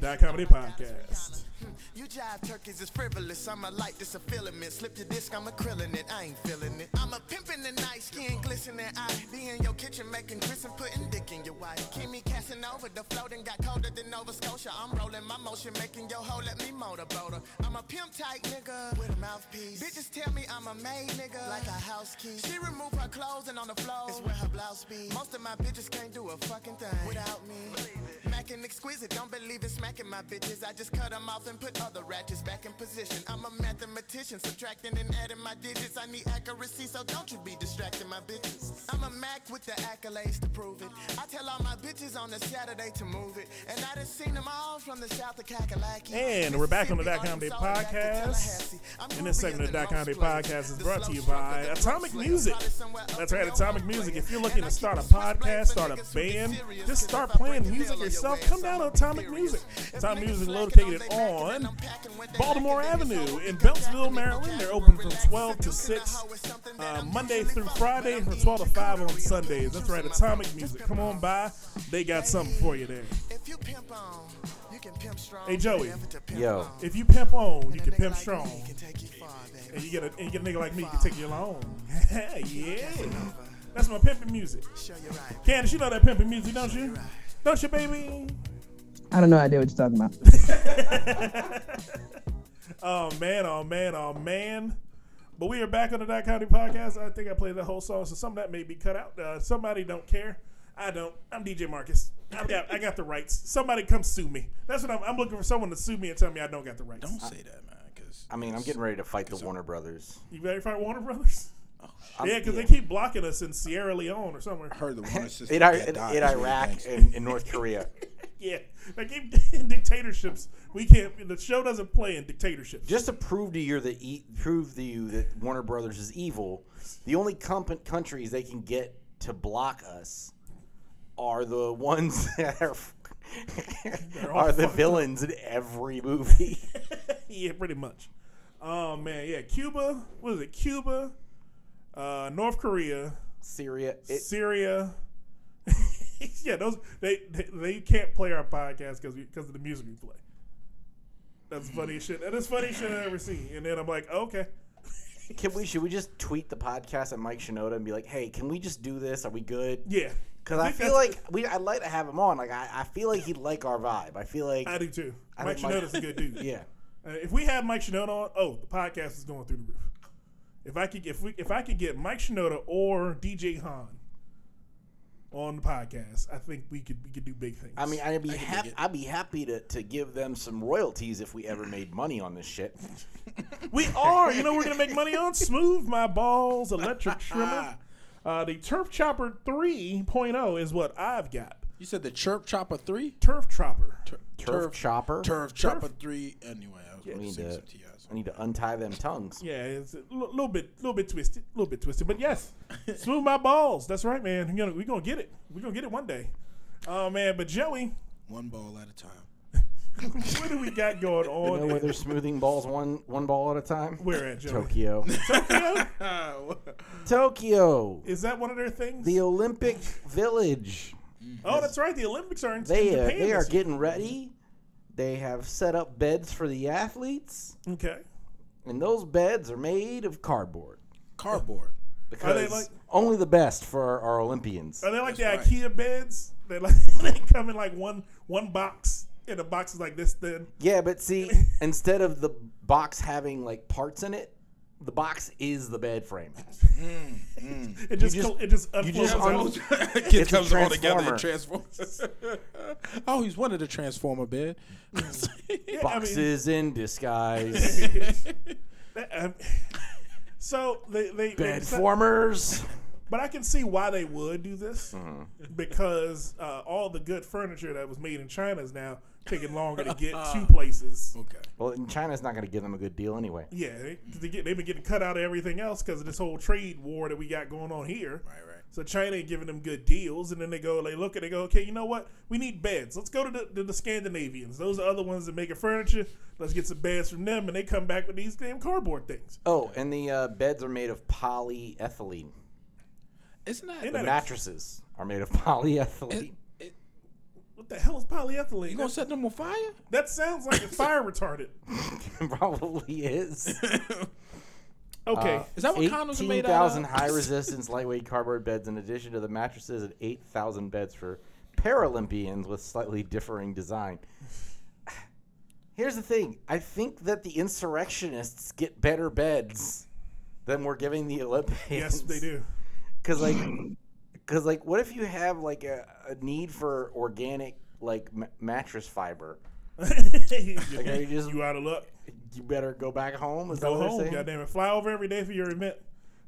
Dot Comedy Podcast. You jive turkeys is frivolous. I'm a light, this a filament. Slip your disc, I'm a krillin' it. I ain't feeling it. I'm a pimpin' the night, skin glistening. I be in your kitchen making grits and putting dick in your wife. Keep me casting over the floating, got colder than Nova Scotia. I'm rolling my motion, making your hoe let me motorboat her. I'm a pimp type nigga with a mouthpiece. Bitches tell me I'm a maid nigga, like a house key. She remove her clothes and on the floor is where her blouse be. Most of my bitches can't do a fucking thing without me. Mackin' exquisite, don't believe it's smacking my bitches. I just cut them off and put other ratchets back in position. I'm a mathematician, subtracting and adding my digits. I need accuracy, so don't you be distracting my bitches. I'm a Mac with the accolades to prove it. I tell all my bitches on a Saturday to move it. And I done seen them all from the south of Kakalaki. And we're back on the Dot Comedy all the way back to Podcast. And this segment of the Dot Comedy Podcast is brought to you by Atomic Music. slayer, somewhere up That's right, Atomic Music. If you're looking to start a podcast, start a niggas who get band, just start playing music yourself, come down to Atomic. Music. Atomic Music slacking located on they back and on then I'm packing with they Baltimore lacking, then it's Avenue in Come Beltsville, Maryland. They're open from 12 to 6, hoe is something that uh, Monday through Friday from 12 to 5 on Sundays. That's right, Atomic. Music. Come on by. They got something for you there. If you pimp on, you can pimp strong. Hey, Joey. Never to pimp Yo. If you pimp on, you can pimp strong. me can take you far, baby. And you get a, and you get a nigga like me, you can take you along. yeah. That's my pimping music. Show you right. Kandyce, you know that pimping music, don't you? Don't you, baby? I don't know idea what you're talking about. Oh man, oh man, oh man. But we are back on the Dot Comedy Podcast. I think I played that whole song, so some of that may be cut out. Uh, somebody don't care. I don't. I'm DJ Marcus. I got I got the rights. Somebody come sue me. That's what I'm. I'm looking for someone to sue me and tell me I don't got the rights. Don't say that, man. Cause I mean, I'm getting ready to fight the Warner Brothers. You ready to fight Warner Brothers? I'm- yeah, because they keep blocking us in Sierra Leone or somewhere. I heard the Warner system. in, in, in Iraq gangster. and in North Korea. Yeah, they keep dictatorships. We can't. The show doesn't play in dictatorships. Just to prove to you that e- prove to you that Warner Brothers is evil, the only comp- countries they can get to block us are the ones that are are the fucked up. villains in every movie. yeah, pretty much. Oh man, yeah. Cuba. What is it? Cuba, uh, North Korea, Syria. It, Syria. yeah, those they, they they can't play our podcast because because of the music we play. That's funniest shit. That is funny shit I've ever seen. And then I'm like, okay. can we should we just tweet the podcast at Mike Shinoda and be like, hey, can we just do this? Are we good? Yeah. Because I feel like we I'd like to have him on. Like I, I feel like he'd like our vibe. I feel like I do too. I Mike think Mike- Shinoda's a good dude. yeah. Uh, if we had Mike Shinoda on, oh, the podcast is going through the roof. If I could, if we, if I could get Mike Shinoda or DJ Hahn on the podcast, I think we could we could do big things. I mean, I'd be I happy. I'd be happy to, to give them some royalties if we ever made money on this shit. we are. You know, we're gonna make money on Smooth My Balls electric trimmer. Uh, the Turf Chopper 3.0 is what I've got. You said the Chirp Chopper three. Turf Chopper. Turf chopper. Turf Chopper three. Anyway, I was I going to need sing to, some TIs. I need to untie them tongues. Yeah, it's a l- little bit, little bit twisted, a little bit twisted, but yes, smooth my balls. That's right, man. We're gonna, we gonna get it. We're gonna get it one day. Oh man, but Joey, One ball at a time. what do we got going You on? know where they're smoothing balls one one ball at a time? Where at Joey? Tokyo. Tokyo? Tokyo. Is that one of their things? The Olympic Village. oh, that's right. The Olympics are in, They in uh, Japan. they are this year. getting ready. They have set up beds for the athletes, okay. and those beds are made of cardboard. Cardboard. Because like- only the best for our, our Olympians. Are they like That's the IKEA beds? They like they come in like one one box, and the box is like this thin. Yeah, but see, instead of the box having like parts in it, the box is the bed frame. It just, just it just you just un- out. Kid comes all together and transformer. transforms. oh, he's one of the transformer bed. Yeah, I mean, Boxes in disguise. um, so they they, they bed formers. But I can see why they would do this Mm-hmm. because uh, all the good furniture that was made in China is now taking longer to get to places. okay. Well, and China's not going to give them a good deal anyway. Yeah, they, they get, they've been getting cut out of everything else because of this whole trade war that we got going on here. Right, right. So China ain't giving them good deals, and then they go, they look at, it, they go, okay, you know what? We need beds. Let's go to the, to the Scandinavians. Those are other ones that make furniture. Let's get some beds from them, and they come back with these damn cardboard things. Oh, and the uh, beds are made of polyethylene. Isn't that? Ain't The that a- mattresses are made of polyethylene. What the hell is polyethylene? you gonna set them on fire? that sounds like it's fire retardant. Probably is. Okay. Uh, is that what condoms are made out 18,000 high resistance lightweight cardboard beds in addition to the mattresses and 8,000 beds for Paralympians with slightly differing design. Here's the thing. I think that the insurrectionists get better beds than we're giving the Olympians. yes, they do. Cuz like cuz like what if you have like a, a need for organic like ma- mattress fiber you, Okay, you just- you out of luck. You better go back home. Is that Go what home. saying? Goddamn it. Fly over every day for your event.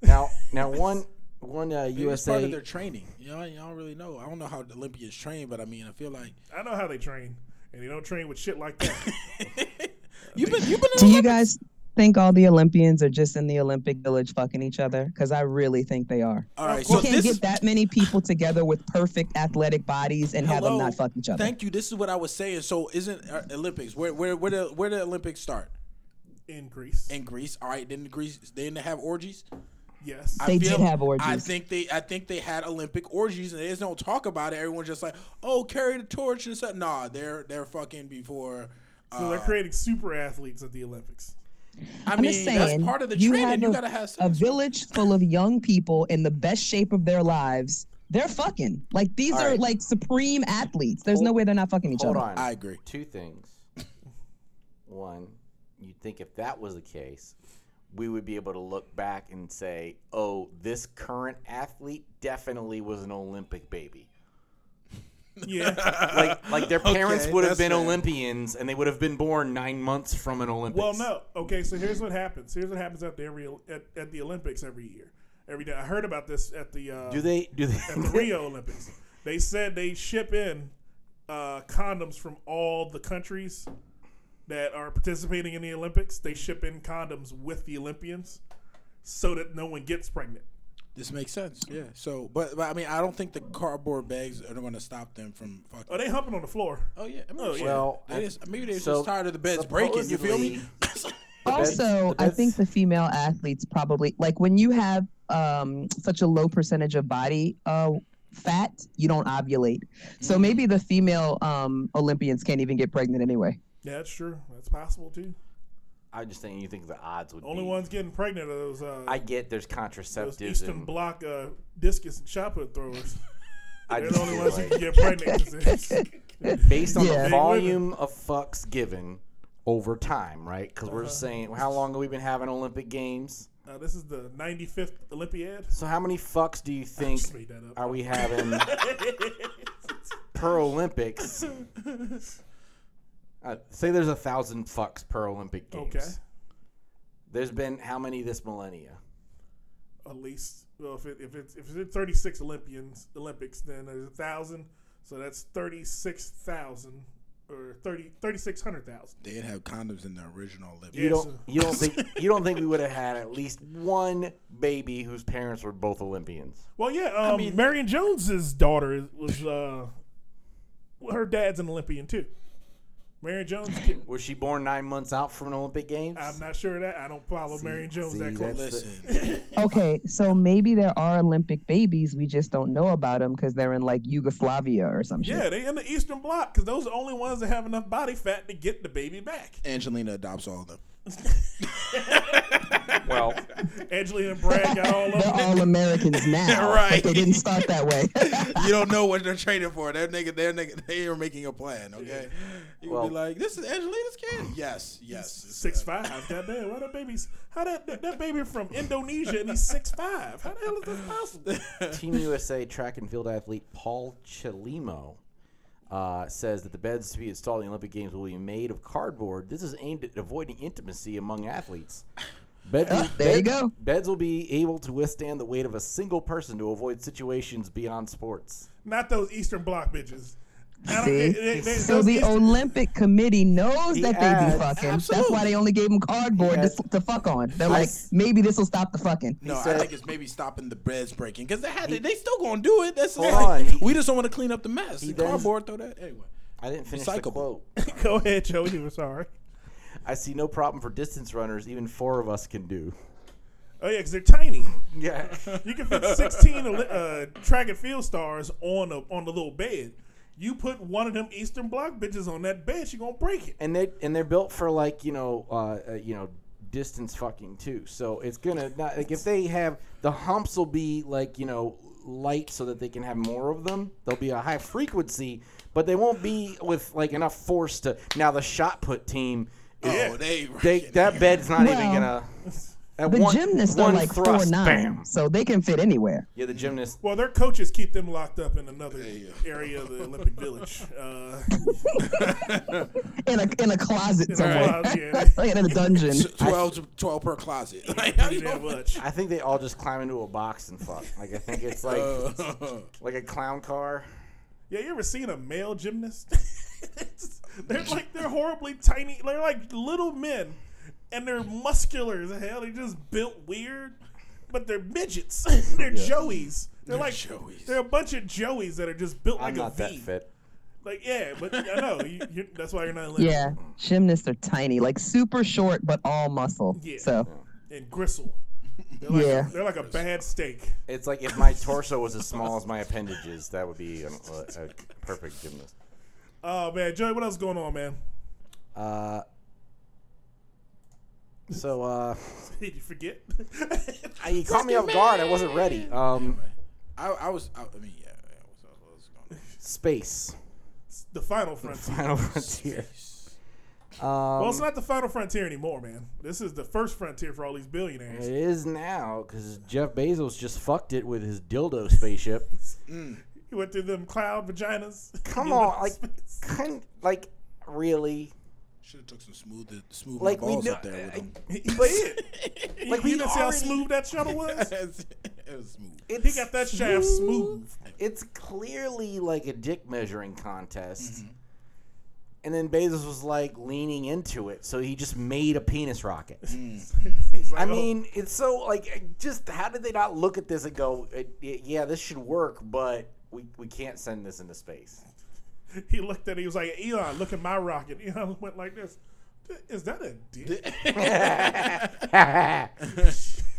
Now, now one one uh, Maybe it's part of their training. You know, y'all don't really know. I don't know how the Olympians train, but I mean, I feel like I know how they train, and they don't train with shit like that. you've been you've been. Do in you guys think all the Olympians are just in the Olympic Village fucking each other? Because I really think they are. All right, You so can't this get that many people together with perfect athletic bodies and have them not fuck each other. Thank you. This is what I was saying. So, isn't uh, Olympics where where where the where the Olympics start In Greece. in Greece? All right, then Greece they didn't have orgies. yes. I They did have orgies. I think they I think they had Olympic orgies and they just don't talk about it. Everyone's just like, oh, carry the torch and stuff. Nah, they're they're fucking before. so they're uh, creating super athletes at the Olympics. I I'm mean, just saying, that's part of the you training. have You a, gotta have a village full of young people in the best shape of their lives. They're fucking. Like these All are right. like supreme athletes. There's Hold- no way they're not fucking each Hold other. on. I agree. Two things. One, you'd think if that was the case, we would be able to look back and say, "Oh, this current athlete definitely was an Olympic baby." Yeah. Like, like their parents Okay, would have that's been fair. Olympians, and they would have been born nine months from an Olympics. well, no. Okay, so here's what happens. Here's what happens at the every at, at the Olympics every year. Every day. I heard about this at the uh, Do they? Do at the? Rio Olympics. They said they ship in uh, condoms from all the countries that are participating in the Olympics. They ship in condoms with the Olympians so that no one gets pregnant. This makes sense. Yeah. So, but, but I mean, I don't think the cardboard bags are going to stop them from fucking. Oh, they humping on the floor. Oh yeah. I mean, Oh, shit. yeah. Well, They just, maybe they're so just tired of the beds breaking. You feel me? Also, I think the female athletes probably like when you have um, such a low percentage of body uh, fat, you don't ovulate. So Mm-hmm. maybe the female um, Olympians can't even get pregnant anyway. Yeah, that's true. That's possible too. I just think you think the odds would be. Only be. ones getting pregnant are those uh, I get there's those contraceptives. Eastern and Bloc uh, discus and shot put throwers. I They're the only feel ones who like- can get pregnant. 'cause it's- based on Yeah. the volume of fucks given over time, right? Because Uh-huh. we're saying how long have we been having Olympic Games? uh, this is the 95th Olympiad. So how many fucks do you think just made that up. are we having per Olympics? Uh, say there's a thousand fucks per Olympic Games. Okay. There's been how many this millennia? At least, well, if it, if it's if it's 36 Olympians Olympics, then there's a thousand. So that's 36,000 or 30 3600,000. They didn't have condoms in the original Olympics. You don't. You don't think. You don't think we would have had at least one baby whose parents were both Olympians? Well, yeah. Um, mean- Marion Jones's daughter was uh, her dad's an Olympian too. Marion Jones. kid- Was she born nine months out from an Olympic Games? I'm not sure of that. I don't follow Marion Jones see, that close. that's- Listen, Okay, so maybe there are Olympic babies. We just don't know about them because they're in like Yugoslavia or some shit. Yeah, they're in the Eastern Bloc because those are the only ones that have enough body fat to get the baby back. Angelina adopts all of them. Well, Angelina and Brad got all of They're them. all Americans now, Right. but they didn't start that way. you don't know what they're training for. They're nigga, they're nigga, they are making a plan. Okay, you Well- would be like, "This is Angelina's kid." Yes, yes. Six uh, five. Goddamn, why that baby's how that, that that baby from Indonesia and he's six five? How the hell is this possible? Team USA track and field athlete Paul Chelimo uh, says that the beds to be installed in the Olympic Games will be made of cardboard. This is aimed at avoiding intimacy among athletes. Beds, Ah, there you go. Beds will be able to withstand the weight of a single person to avoid situations beyond sports. Not those Eastern Bloc bitches. I don't- See? they- they- they- So the Olympic Committee knows He that they be fucking. That's why they only gave them cardboard He to, to fuck on. They're I like, s- maybe this will stop the fucking. No, said- I think it's maybe stopping the beds breaking because they had to, they still gonna do it. That's Hold like, on, we just don't want to clean up the mess. The then- cardboard, throw that anyway. I didn't finish the Recyclable. quote. Go ahead, Joe. You were sorry. I see no problem for distance runners. Even four of us can do. Oh yeah, because they're tiny. Yeah. You can fit 16 uh, track and field stars on a on the little bed. You put one of them Eastern Bloc bitches on that bed, she gonna break it. and they and they're built for like you know uh, uh, you know distance fucking too. So it's gonna not like if they have the humps will be like you know light so that they can have more of them. There'll be a high frequency, but they won't be with like enough force to. Now the shot put team, Oh, they, they that bed's not even gonna. At The one, gymnasts are one like four thrust, nine, bam. so they can fit anywhere. Yeah, the gymnasts. Well, their coaches keep them locked up in another you area of the Olympic Village. Uh, in a in a closet In a somewhere, closet, yeah. like in a dungeon. S- 12, 12 per closet. Like, how you That much. I think they all just climb into a box and fuck. Like I think it's like Uh, like a clown car. Yeah, you ever seen a male gymnast? They're like they're horribly tiny. They're like little men, and they're muscular as hell. They're just built weird, but they're midgets. they're joeys. They're, like joeys. They're a bunch of joeys that are just built I'm like not a that fit. Like yeah, but I know you, you, that's why you're not. Living. Yeah, gymnasts are tiny, like super short but all muscle. Yeah. So and gristle. They're like Yeah. they're like a bad steak. It's like if my torso was as small as my appendages, that would be an, a, a perfect gymnast. Oh man, Joey, what else going on, man? Uh, so uh, Did you forget? I, you caught me off guard. I wasn't ready. Um, I, I was, I, I mean, yeah, yeah what's, what's going space, the final frontier. The final frontier. well, Um, it's not the final frontier anymore, man. This is the first frontier for all these billionaires. it is now because Jeff Bezos just fucked it with his dildo spaceship. He went through them cloud vaginas. Come on, like, kind, like, really? Should have took some smooth, smooth Like balls know, up there with him. He did. Like, like we you didn't see how smooth that shuttle was. it was smooth. it's He got that shaft smooth. It's clearly like a dick measuring contest. Mm-hmm. And then Bezos was like leaning into it, so he just made a penis rocket. He's like, I oh, mean, it's so like, just how did they not look at this and go, "It- it- yeah, this should work, but we, we can't send this into space? He looked at it. He was like, Elon, look at my rocket. Elon went like this. Is that a dick?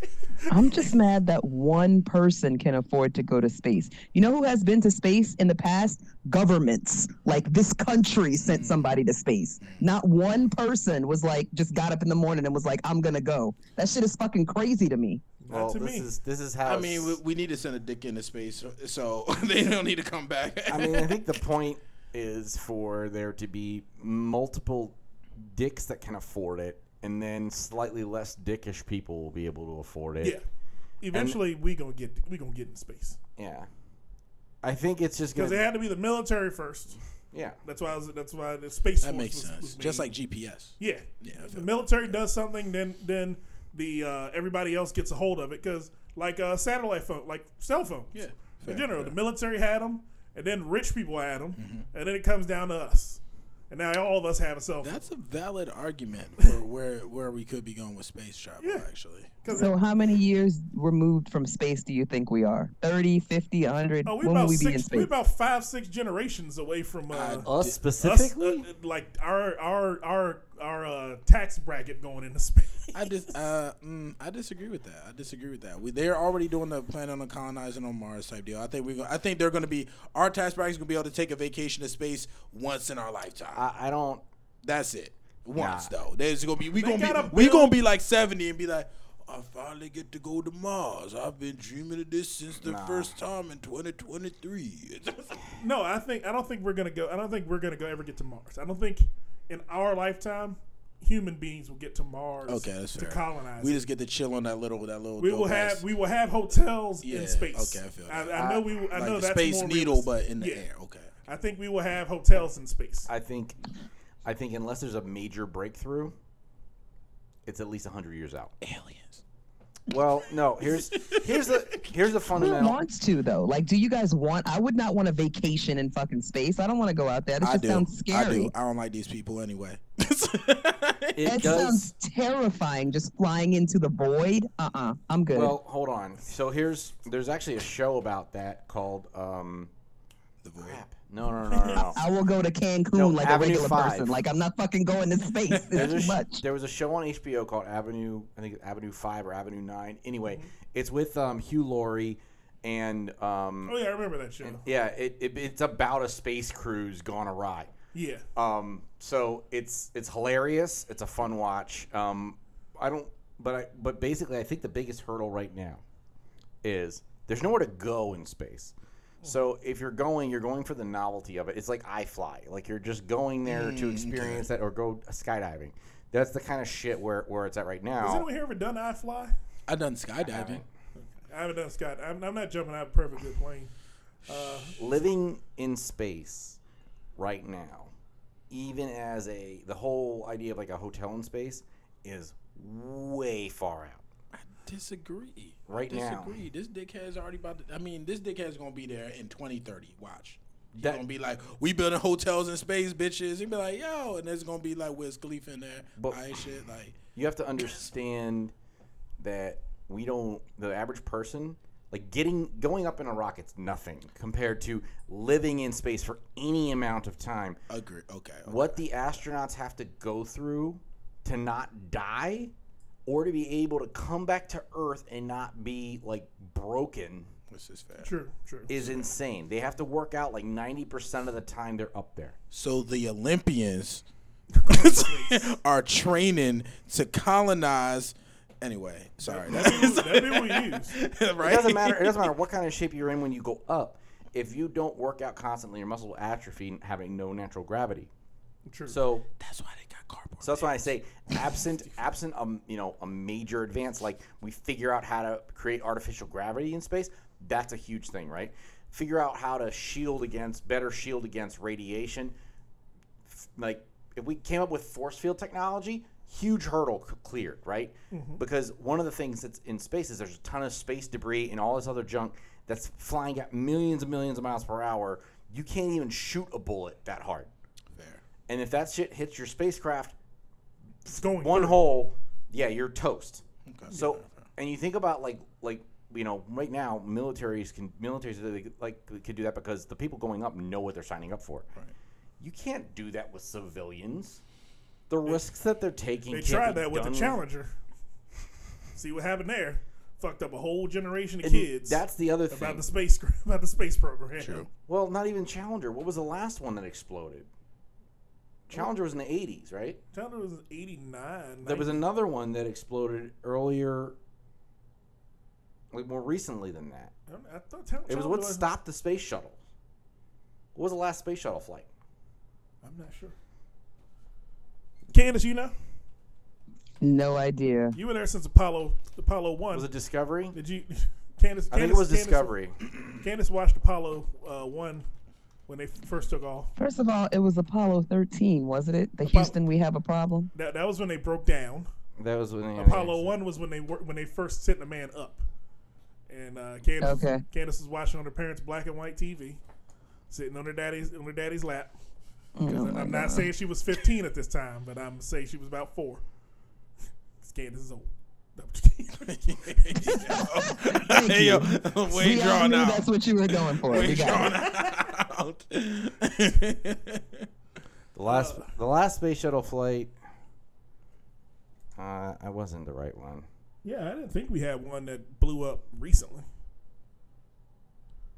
I'm just mad that one person can afford to go to space. You know who has been to space in the past? Governments. Like this country sent mm. somebody to space. Not one person was like, just got up in the morning and was like, I'm gonna go. That shit is fucking crazy to me. well, to this me. is this is how. I mean, we, we need to send a dick into space, so, so they don't need to come back. I mean, I think the point is for there to be multiple dicks that can afford it, and then slightly less dickish people will be able to afford it. Yeah. Eventually, we gonna get we gonna get in space Yeah. I think it's just because it had to be the military first. yeah. That's why I was, that's why the space that force makes was, sense. was Just like GPS. yeah, Yeah, If the military does something, then then the uh, everybody else gets a hold of it because like uh, satellite phone, like cell phones. Yeah, in general, fair. the military had them, and then rich people had them, Mm-hmm. and then it comes down to us, and now all of us have a cell phone. That's a valid argument for where where we could be going with space travel. Yeah. Actually, 'Cause So how many years removed from space do you think we are? 30, 50, 100? oh, we when about will we be in six, We're about five, six generations away from uh, Uh, Us us, specifically? uh, like our our our our uh, tax bracket going into space. I dis uh, mm, I disagree with that. I disagree with that. We, they're already doing the plan on the colonizing on Mars type deal. I think we. I think they're going to be our tax bracket's going to be able to take a vacation to space once in our lifetime. I, I don't. That's it. Once Nah. though, there's gonna be we They gonna gotta be we build- gonna be like seventy and be like, I finally get to go to Mars. I've been dreaming of this since the Nah. first time in 2023. No, I think I don't think we're gonna go. I don't think we're gonna go ever get to Mars. I don't think in our lifetime human beings will get to Mars. okay, that's to fair. colonize. We it. just get to chill on that little that little. we will dope have ass- we will have hotels Yeah, in space. okay, I feel I, that. I know we. I like know the that's space more needle, realistic. but in the Yeah. air. Okay. I think we will have hotels in space. I think. I think unless there's a major breakthrough, it's at least hundred years out. Aliens. Well, no. Here's here's the here's the Who fundamental. wants to though? Like, do you guys want? I would not want a vacation in fucking space. I don't want to go out there. This I just do. sounds scary. I do. I don't like these people anyway. It That does. sounds terrifying. Just flying into the void. Uh uh-uh, uh. i am good. Well, hold on. So here's there's actually a show about that called um. The void. Crap. No, no, no, no, no. I will go to Cancun No, like Avenue a regular five. person. Like I'm not fucking going to space. There's It's a too sh- much. there was a show on HBO called Avenue, I think it's Avenue Five or Avenue Nine. Anyway, Mm-hmm. it's with um, Hugh Laurie and um, oh yeah, I remember that show. yeah, it, it, it's about a space cruise gone awry. Yeah. Um, so it's it's hilarious. It's a fun watch. Um, I don't, but I, but basically, I think the biggest hurdle right now is there's nowhere to go in space. So if you're going, you're going for the novelty of it. It's like iFly. like you're just going there to mm, experience that or go skydiving. That's the kind of shit where, where it's at right now. Has now. anyone here ever done iFly? I done skydiving. I haven't done Scott. I'm, I'm not jumping out of a perfect good plane. Uh, Living in space right now even as a the whole idea of like a hotel in space is way far out. Disagree. Right now. Disagree. This dickhead's already about to. I mean, this dickhead's gonna be there in 2030. Watch. He's That- gonna be like, we building hotels in space, bitches. He'd be like, yo, and there's gonna be like Wiz Khalifa in there, But- buying shit. Like, You have to understand that we don't the average person like getting going up in a rocket's nothing compared to living in space for any amount of time. agree. Okay. okay. What the astronauts have to go through to not die or to be able to come back to Earth and not be like broken This is fair. True, true. is insane. They have to work out like 90% of the time they're up there. So the Olympians are training to colonize. Anyway, sorry. That'd be what we use. right? It doesn't matter. It doesn't matter what kind of shape you're in when you go up. If you don't work out constantly, your muscle will atrophy and having no natural gravity. True. So, That's why they got cardboard. so that's why I say, absent, absent, um, you know, a major advance, like we figure out how to create artificial gravity in space. That's a huge thing, right? Figure out how to shield against, better shield against radiation. Like if we came up with force field technology, huge hurdle c- cleared, right? Because one of the things that's in space is there's a ton of space debris and all this other junk that's flying at millions and millions of miles per hour. You can't even shoot a bullet that hard. And if that shit hits your spacecraft, it's going one through. hole, yeah, you're toast. Okay. So, and you think about like like you know right now militaries can militaries like could do that because the people going up know what they're signing up for. Right. You can't do that with civilians. The risks that they're taking. They tried that with the Challenger. See what happened there? Fucked up a whole generation of And kids. That's the other about thing. the space about the space program. True. well, not even Challenger. What was the last one that exploded? Challenger was in the 80s, right? Challenger was eighty nine. There was another one that exploded earlier, like more recently than that. I thought Chal- It was Challenger what stopped the space shuttle. What was the last space shuttle flight? I'm not sure. Kandyce, you know, No idea. you were there since Apollo Apollo one. Was it Discovery? Did you, Kandyce? I think it Kandyce- was Kandyce- Discovery. Kandyce watched Apollo uh, one when they first took off. First of all, it was Apollo 13, wasn't it? The Apollo- Houston, we have a problem. That that was when they broke down. That was when they, Apollo one was when they were when they first sent the man up, and uh, Kandyce Okay. Kandyce was watching on her parents' black and white TV, sitting on her daddy's on her daddy's lap. 'Cause Oh my I'm not God. saying she was 15 at this time, but I'm saying she was about four. 'Cause Kandyce is old. Hey, yo, way We drawn knew out. that's what you were going for. Way We drawn out. the last the last space shuttle flight. Uh, I wasn't the right one. yeah, I didn't think we had one that blew up recently.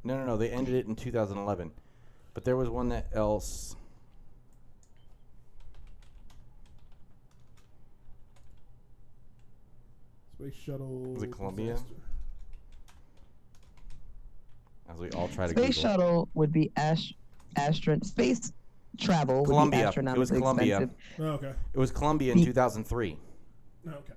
No, no, no. They ended it in 2011, but there was one that else. Space shuttle. Was it Columbia? As we all try to Space Google. shuttle would be ast- astron space travel would Columbia. be It was Columbia. expensive. Oh, okay. It was Columbia in 2003. Okay.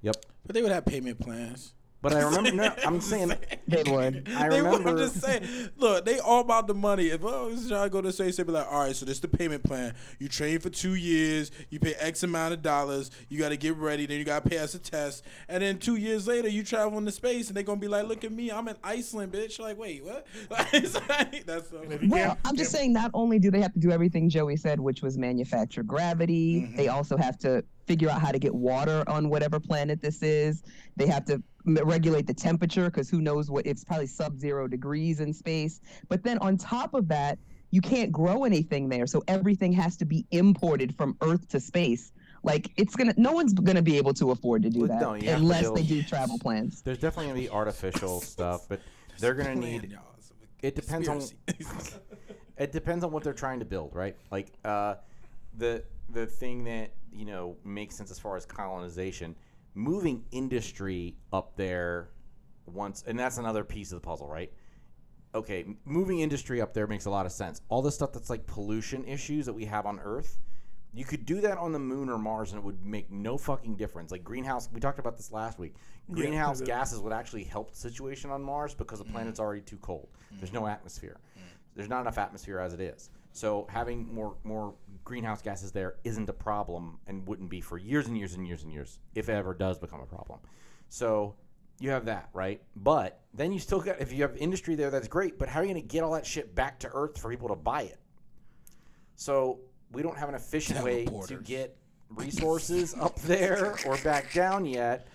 Yep. but they would have payment plans. But I remember. No, I'm saying. They would. I They would- I'm remember. just saying. Look, they all about the money. If oh, this is how I go to say, they be like, all right, so this is the payment plan. You train for two years. You pay X amount of dollars. You got to get ready. Then you got to pass a test. And then two years later, you travel into space, and they're gonna be like, look at me, I'm in Iceland, bitch. Like, wait, what? Like- That's so And if you Well, can't- I'm just saying, not only do they have to do everything Joey said, which was manufacture gravity, mm-hmm. they also have to figure out how to get water on whatever planet this is. They have to regulate the temperature because who knows what it's probably sub zero degrees in space. But then on top of that, you can't grow anything there. So everything has to be imported from Earth to space. Like it's gonna, no one's gonna be able to afford to do that no, you unless they do travel plans. There's definitely gonna be artificial stuff, but they're gonna need. y'all. It's a It depends on. it depends on what they're trying to build, right? Like uh, the the thing that you know makes sense as far as colonization, moving industry up there once, and that's another piece of the puzzle, right? Okay, moving industry up there makes a lot of sense. All the stuff that's like pollution issues that we have on Earth, you could do that on the moon or Mars, and it would make no fucking difference. Like greenhouse, we talked about this last week. Yeah, Greenhouse it- gases would actually help the situation on Mars because the mm. planet's already too cold. There's no atmosphere. There's not enough atmosphere as it is. So having more more greenhouse gases there isn't a problem and wouldn't be for years and years and years and years if it ever does become a problem. So you have that, right? But then you still got if you have industry there that's great, but how are you going to get all that shit back to earth for people to buy it? So we don't have an efficient way to get resources up there or back down yet.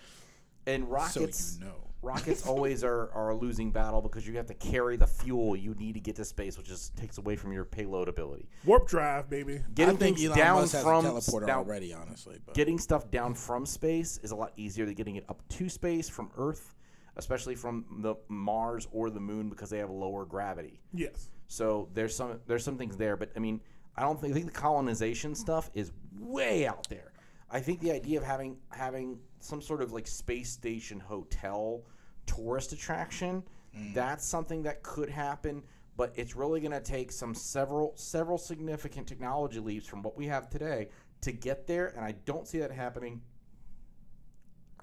And So rockets you know. Rockets always are, are a losing battle because you have to carry the fuel you need to get to space, which just takes away from your payload ability. Warp drive, baby. Getting I think things Elon down Musk has from a teleporter down- already, honestly. But getting stuff down from space is a lot easier than getting it up to space from Earth, especially from the Mars or the Moon because they have lower gravity. Yes. So there's some there's some things there, but I mean, I don't think I think the colonization stuff is way out there. I think the idea of having having some sort of like space station hotel tourist attraction, mm. that's something that could happen, but it's really going to take some several several significant technology leaps from what we have today to get there, and I don't see that happening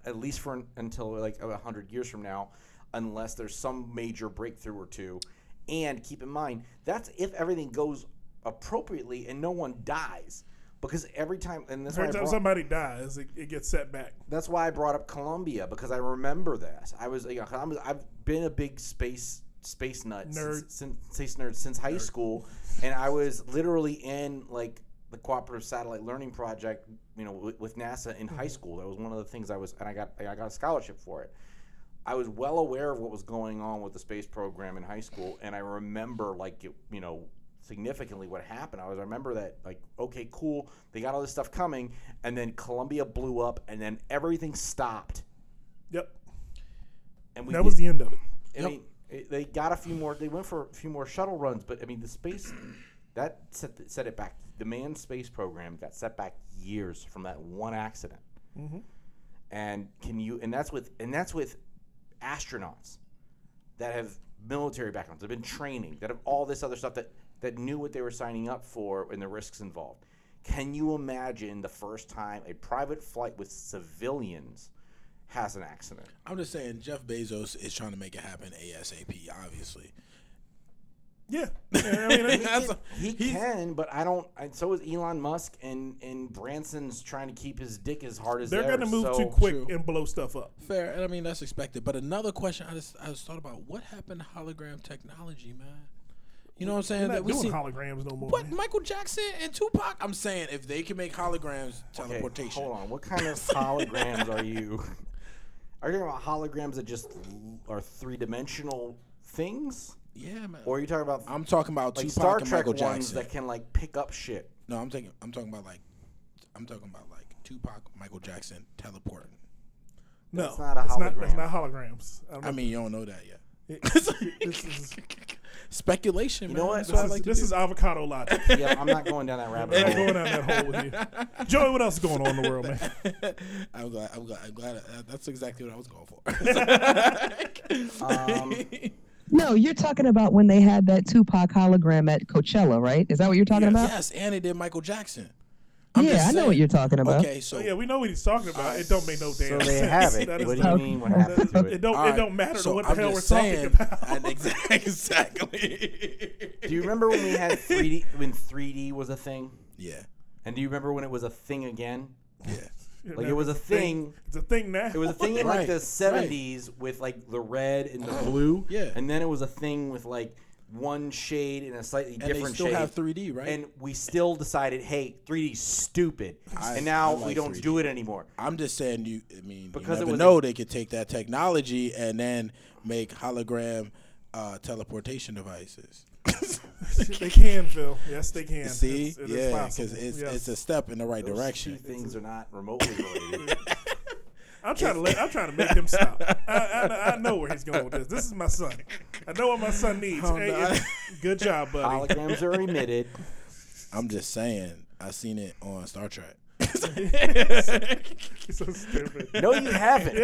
at least for until like a hundred years from now, unless there's some major breakthrough or two. And keep in mind that's if everything goes appropriately and no one dies, because every time and that's Every time brought- somebody dies, it, it gets set back. that's why I brought up Columbia because I remember this. I was, you know, I was, I've been a big space space nut Nerd. since, since space nerd since high school, and I was literally in like the cooperative satellite learning project, you know, with, with NASA in high mm-hmm. school. That was one of the things I was, and I got I got a scholarship for it. I was well aware of what was going on with the space program in high school, and I remember like it, you know significantly what happened. I was I remember that like okay, cool, they got all this stuff coming, and then Columbia blew up, and then everything stopped, Yep. and we That was the end of it. I mean, it, they got a few more. They went for a few more shuttle runs, but I mean, the space that set set it back. The manned space program got set back years from that one accident. Mm-hmm. And can you? And that's with and that's with astronauts that have military backgrounds, that have been training, that have all this other stuff that that knew what they were signing up for and the risks involved. Can you imagine the first time a private flight with civilians has an accident? I'm just saying, Jeff Bezos is trying to make it happen ASAP. Obviously, Yeah. Yeah, I mean, it- That's a- He can, but I don't. And so is Elon Musk, and and Branson's trying to keep his dick as hard as they're going to move so- too quick True. and blow stuff up. fair, and I mean that's expected. But another question I just I just thought about: what happened to hologram technology, man? You know what I'm saying? They're That not we doing see- holograms no more. But Michael Jackson and Tupac, I'm saying if they can make holograms, Okay, teleportation. hold on. What kind of holograms are you? Are you talking about holograms that just are three dimensional things, Yeah, man. or are you talking about I'm talking about like Tupac Star and Trek Michael ones that can like pick up shit? no, I'm thinking. I'm talking about like, I'm talking about like Tupac, Michael Jackson teleporting. no, That's not a it's Not, it's not holograms. I. I mean, you don't know that yet. It- this is, Speculation. You know man. what? That's this what is, like this is avocado logic. yeah, I'm not going down that rabbit I'm not going down that hole with you. Joey, what else is going on in the world, man? I'm glad. I'm glad. I'm glad. Uh, that's exactly what I was going for. Um, No, you're talking about when they had that Tupac hologram at Coachella, right? Is that what you're talking about? yes, and they did Michael Jackson. I'm yeah, just I know what you're talking about. Okay, so Oh, yeah, we know what he's talking about. It don't make no so damn they sense. have it. What do you mean? What happened to It it? don't. All It don't matter so what the I'm hell we're just talking about. and exactly. Do you remember when we had 3D when 3D was a thing? Yeah. And do you remember when it was a thing again? Yeah. Like it was a thing. It's a thing now. It was a thing in like Right, the right. '70s with like the red and the blue. Yeah. And then it was a thing with like one shade and a slightly different shape. And they still shade. have 3D, right? And we still decided, hey, 3D's stupid, I- and now I we like don't 3D. do it anymore. I'm just saying you. I mean, Because it you never was know a- they could take that technology and then make hologram uh, teleportation devices. they can, Phil. Yes, they can. See, It's- it is yeah, possible. because it's Yes. it's a step in the right Those direction. two things are not remotely related. I'm trying to let. I'm trying to make him stop. I, I, I know where he's going with this. This is my son. I know what my son needs. Oh, Hey, no. good job, buddy. Holograms are emitted. I'm just saying. I seen it on Star Trek. He's so stupid. No, you haven't.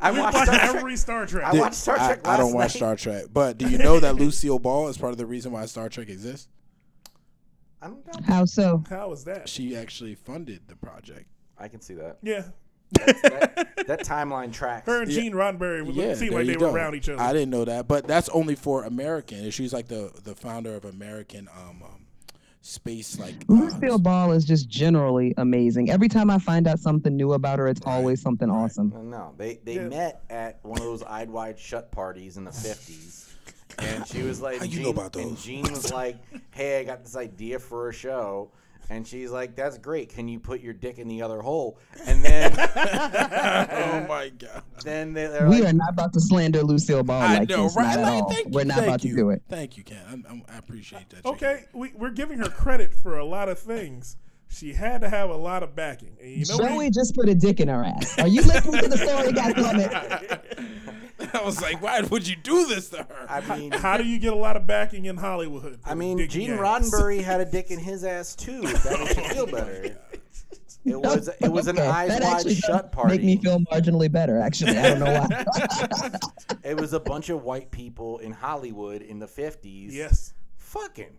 I watched watch Star Trek. every Star Trek. I watched Star I, Trek I last don't watch night. Star Trek, but do you know that Lucille Ball is part of the reason why Star Trek exists? I don't know. How so? How is that? She actually funded the project. I can see that. Yeah, That, that timeline tracks. her and Gene Roddenberry would Yeah, seem like they you were go. around each other. I didn't know that, but that's only for American. She's like the the founder of American um, um space like. uh, Lucille Ball is just generally amazing. Every time I find out something new about her, it's always something awesome. No, no, they they Yeah. met at one of those eyed wide shut parties in the fifties, and she was like, How you Gene, know about those? And those? Gene was like, "Hey, I got this idea for a show." And she's like, "That's great. Can you put your dick in the other hole?" And then, oh my god. then they, they're We like, are not about to slander Lucille Ball I like know, this. right? Not at Like, all. you, We're not thank about you. to do it. Thank you, Ken. I'm, I'm, I appreciate that. Okay, we, we're giving her credit for a lot of things. She had to have a lot of backing. And you know Joey he- just put a dick in her ass. Are you listening to the story, goddammit? I was like, why would you do this to her? I mean, How do you get a lot of backing in Hollywood? I mean, Gene ass. Roddenberry had a dick in his ass too. That makes you feel better. It was it was an eyes that wide shut does party. Make me feel marginally better. Actually, I don't know why. It was a bunch of white people in Hollywood in the fifties. Yes. Fucking.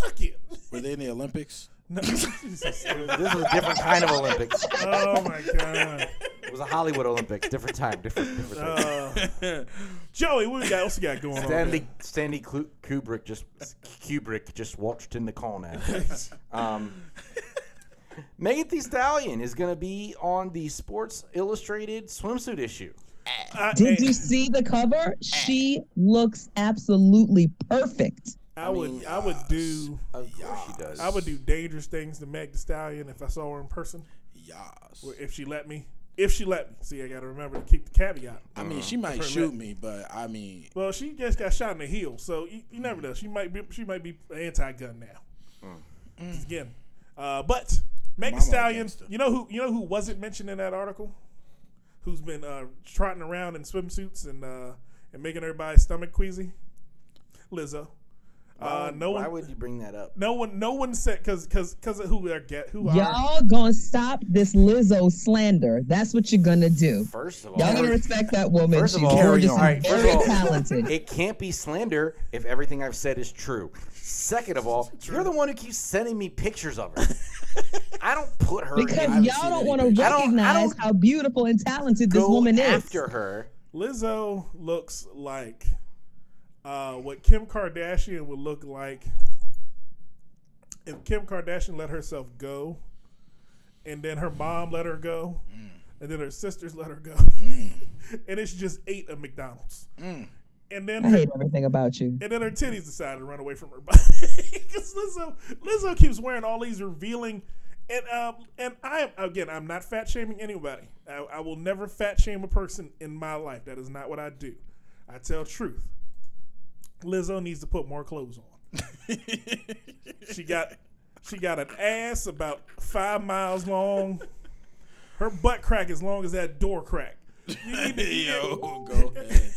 Fuck it. Were they in the Olympics? No, This is a different kind of Olympics. Oh my god. It was a Hollywood Olympics. Different time. Different. different time. Uh, Joey, what we got? What's we got going on? Stanley Stanley Klu- Kubrick just Kubrick just watched in the corner. Um, Megan Thee Stallion is going to be on the Sports Illustrated swimsuit issue. I, Did hey, you see the cover? She looks absolutely perfect. I would, I would do, Of course she does. I would do dangerous things to Meg Thee Stallion if I saw her in person. Yes. If she let me. If she let me. See, I got to remember to keep the caveat. I mean, she might her shoot let- me, but I mean, Well, she just got shot in the heel, so you, you never know. She might be, she might be anti-gun now. Just Again, uh, but Meg Thee Stallion. against her. You know who? You know who wasn't mentioned in that article? Who's been uh, trotting around in swimsuits and uh, and making everybody's stomach queasy? Lizzo. Uh, no Why one. would you bring that up? no one. No one said because because because of who they get who. Y'all gonna stop this Lizzo slander. That's what you're gonna do. First of all, Y'all gonna respect that woman. First of She's all, gorgeous all and first very of all, talented. it can't be slander if everything I've said is true. Second of all, you're the one who keeps sending me pictures of her. I don't put her Because in, y'all don't want to pictures. I don't- I recognize don't how beautiful and talented this go woman is. after her. Lizzo looks like uh, what Kim Kardashian would look like if Kim Kardashian let herself go, and then her mom let her go, and then her sisters let her go, and it's just ate a McDonald's, and then I her, hate everything about you. and then her titties decided to run away from her body because Lizzo Lizzo keeps wearing all these revealing. And um and I again I'm not fat shaming anybody. I, I will never fat shame a person in my life. That is not what I do. I tell truth. Lizzo needs to put more clothes on. she got she got an ass about five miles long. Her butt crack as long as that door crack. You need to- yo, go ahead.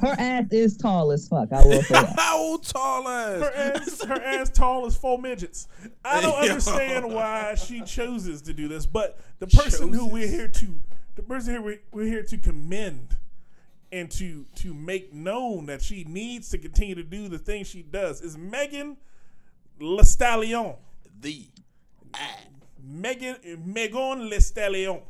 Her ass is tall as fuck. I will say that. How tall her ass? ass, her ass tall as four midgets. I don't Yo. understand why she chooses to do this, but the person who we're here to, the person here we, we're here to commend and to to make known that she needs to continue to do the thing she does is Megan Le Stallion. The Megan Megan Le Stallion.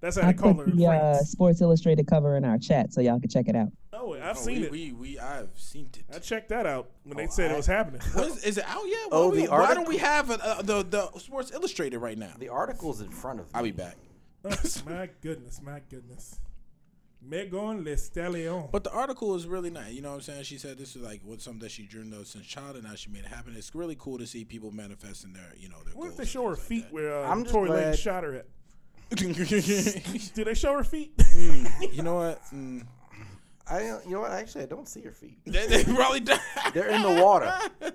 That's how I they call put her. in the uh, Sports Illustrated cover in our chat, so y'all can check it out. Oh, I've oh, seen we, it. We, we I've seen it. I checked that out when they Oh, said I- it was happening. What is, is it out yet? Oh, why, we- the why article- don't we have it, uh, the the Sports Illustrated right now? The article's in front of me. I'll be back. my goodness, my goodness. Megan Lestalion. But the article is really nice. You know what I'm saying? She said this is like what something that she dreamed of since childhood, and now she made it happen. It's really cool to see people manifesting their, you know, their What if they show her feet where uh, I'm just Tory Lanez glad- shot her at? Do they show her feet? You know what? Mm. I, you know what? Actually, I don't see her feet. They, they probably died. They're in the water.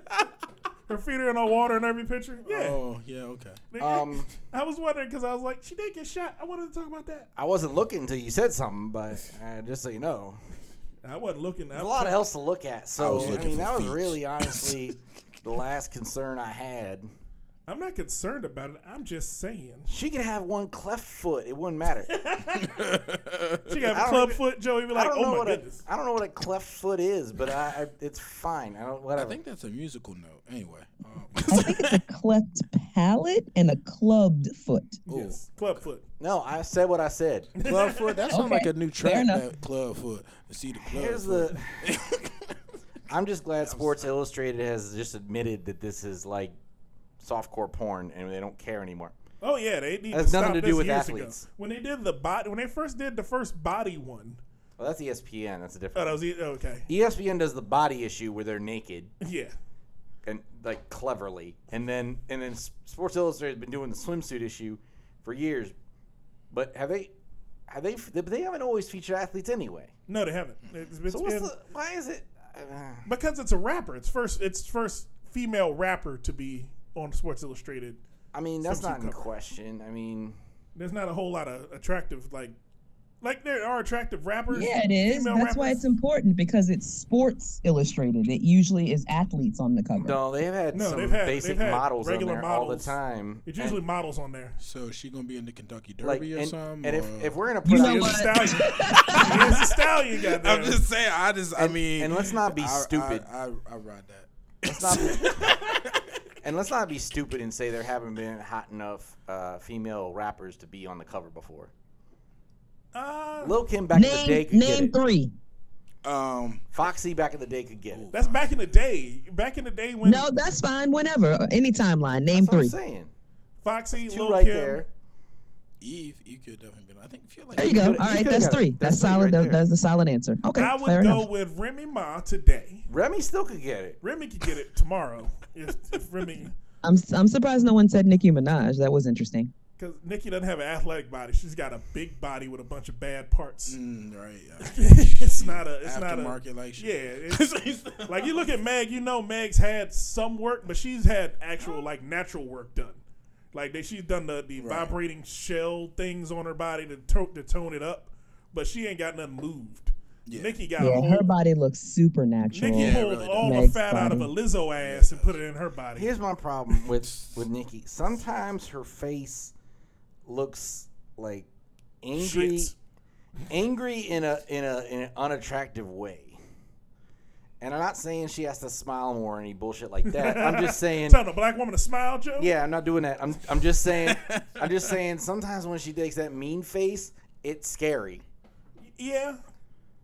her feet are in the water in every picture. Yeah. Oh yeah, okay. Um, I was wondering because I was like, she did get shot. I wanted to talk about that. I wasn't looking until you said something, but uh, just so you know, I wasn't looking. there's a lot else to look at. I So was I, mean, for that was really honestly the last concern I had. I'm not concerned about it. I'm just saying. She could have one cleft foot; it wouldn't matter. She got I a don't club even- foot. Joey be like, oh my goodness. I don't know what a cleft foot is, but I, I it's fine. I don't I think that's a musical note. Anyway, um, I think it's a cleft palate and a clubbed foot. Yes, club foot. no, I said what I said. Clubfoot. That sounds Okay, like a new fair track. enough. That Clubfoot. See the Clubfoot. Here's the. I'm just glad Sports Illustrated has just admitted that this is like softcore porn and they don't care anymore. Oh yeah, they need that's to nothing to do with years ago. athletes. When they did the body, when they first did the first body one, Well, that's E ESPN. That's a different. oh, that was it. Okay, ESPN does the body issue where they're naked yeah. and like cleverly, and then and then Sports Illustrated has been doing the swimsuit issue for years. But have they? Have they? They haven't always featured athletes anyway. No, they haven't. It's, it's So what's been- the? Why is it? Uh, because it's a rapper. It's first. It's first female rapper to be on Sports Illustrated. I mean, that's not in cover. question. I mean, There's not a whole lot of attractive like, like there are attractive rappers. Yeah, it is. female That's why it's important because it's Sports Illustrated. It usually is athletes on the cover. no, they've had No, some they've had- basic had models on regular there all the time. It's and- usually models on there. So is she gonna be in the Kentucky Derby like, or and, something? and if, or- if we're gonna put You out, know Here's what? the stallion. Here's the stallion. Goddamn. I'm just saying, I just, I And- mean, and let's not be I- I- stupid. I, I, ride that. let's not be, and let's not be stupid and say there haven't been hot enough uh, female rappers to be on the cover before. Uh, Lil Kim back in the day name could get name it. three. Um, Foxy back in the day could get it. that's back in the day. Back in the day when No, that's fine. Whenever, any timeline. Name That's what I'm three. saying. Foxy, Two Lil right Kim, there. Eve, you could definitely been. I think feel like There you You go. could've- All you right, could've that's got it. three. That's That's three solid. right That- that's a solid answer. Okay, I would go enough. with Remy Ma today. Remy still could get it. Remy could get it tomorrow if, if Remy, I'm I'm surprised no one said Nicki Minaj. That was interesting. because Nicki doesn't have an athletic body. She's got a big body with a bunch of bad parts. mm, right. Yeah. it's not a. It's not a. Aftermarket like she Yeah, it's, like you look at Meg, you know Meg's had some work, but she's had actual like natural work done. Like they, she's done the, the Right. vibrating shell things on her body to, to to tone it up, but she ain't got nothing moved. Yeah. Nicki got Yeah, whole, her body looks supernatural. Nicki Yeah, pulled really all does. the fat out of a Lizzo ass and put it in her body. Here's my problem with with Nicki. Sometimes her face looks like angry, Shit. angry in a in a in an unattractive way. And I'm not saying she has to smile more or any bullshit like that. I'm just saying, Telling a black woman to smile, Joe. yeah, I'm not doing that. I'm I'm just saying, I'm just saying. Sometimes when she takes that mean face, it's scary. yeah,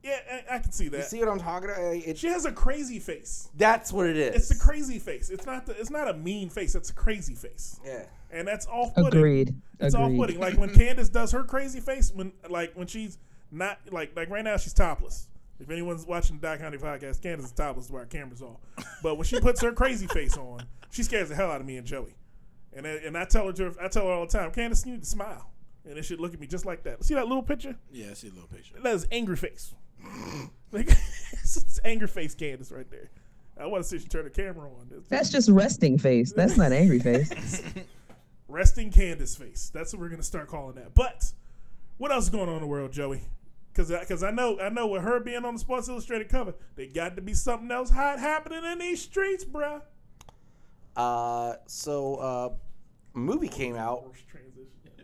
yeah. I, I can see that. You see what I'm talking about? It, she has a crazy face. that's what it is. It's a crazy face. It's not the, It's not a mean face. It's a crazy face, yeah. and that's off-putting. Agreed. It's Agreed. off-putting. Like when Kandyce does her crazy face, when like when she's not like like right now she's topless. If anyone's watching the Dot Comedy podcast, Kandyce is topless where our cameras off. But when she puts her crazy face on, she scares the hell out of me and Joey. And I- and I tell her to, I tell her all the time, Kandyce, you need to smile, and it should look at me just like that. See that little picture? Yeah, I see a little picture. That is angry face. like it's angry face Kandyce right there. I want to see she turn the camera on. It's- That's just resting face. That's not angry face. resting Kandyce face. That's what we're gonna start calling that. But what else is going on in the world, Joey? Because because I know I know with her being on the Sports Illustrated cover, they got to be something else hot happening in these streets, bruh. Uh, so uh, movie came out.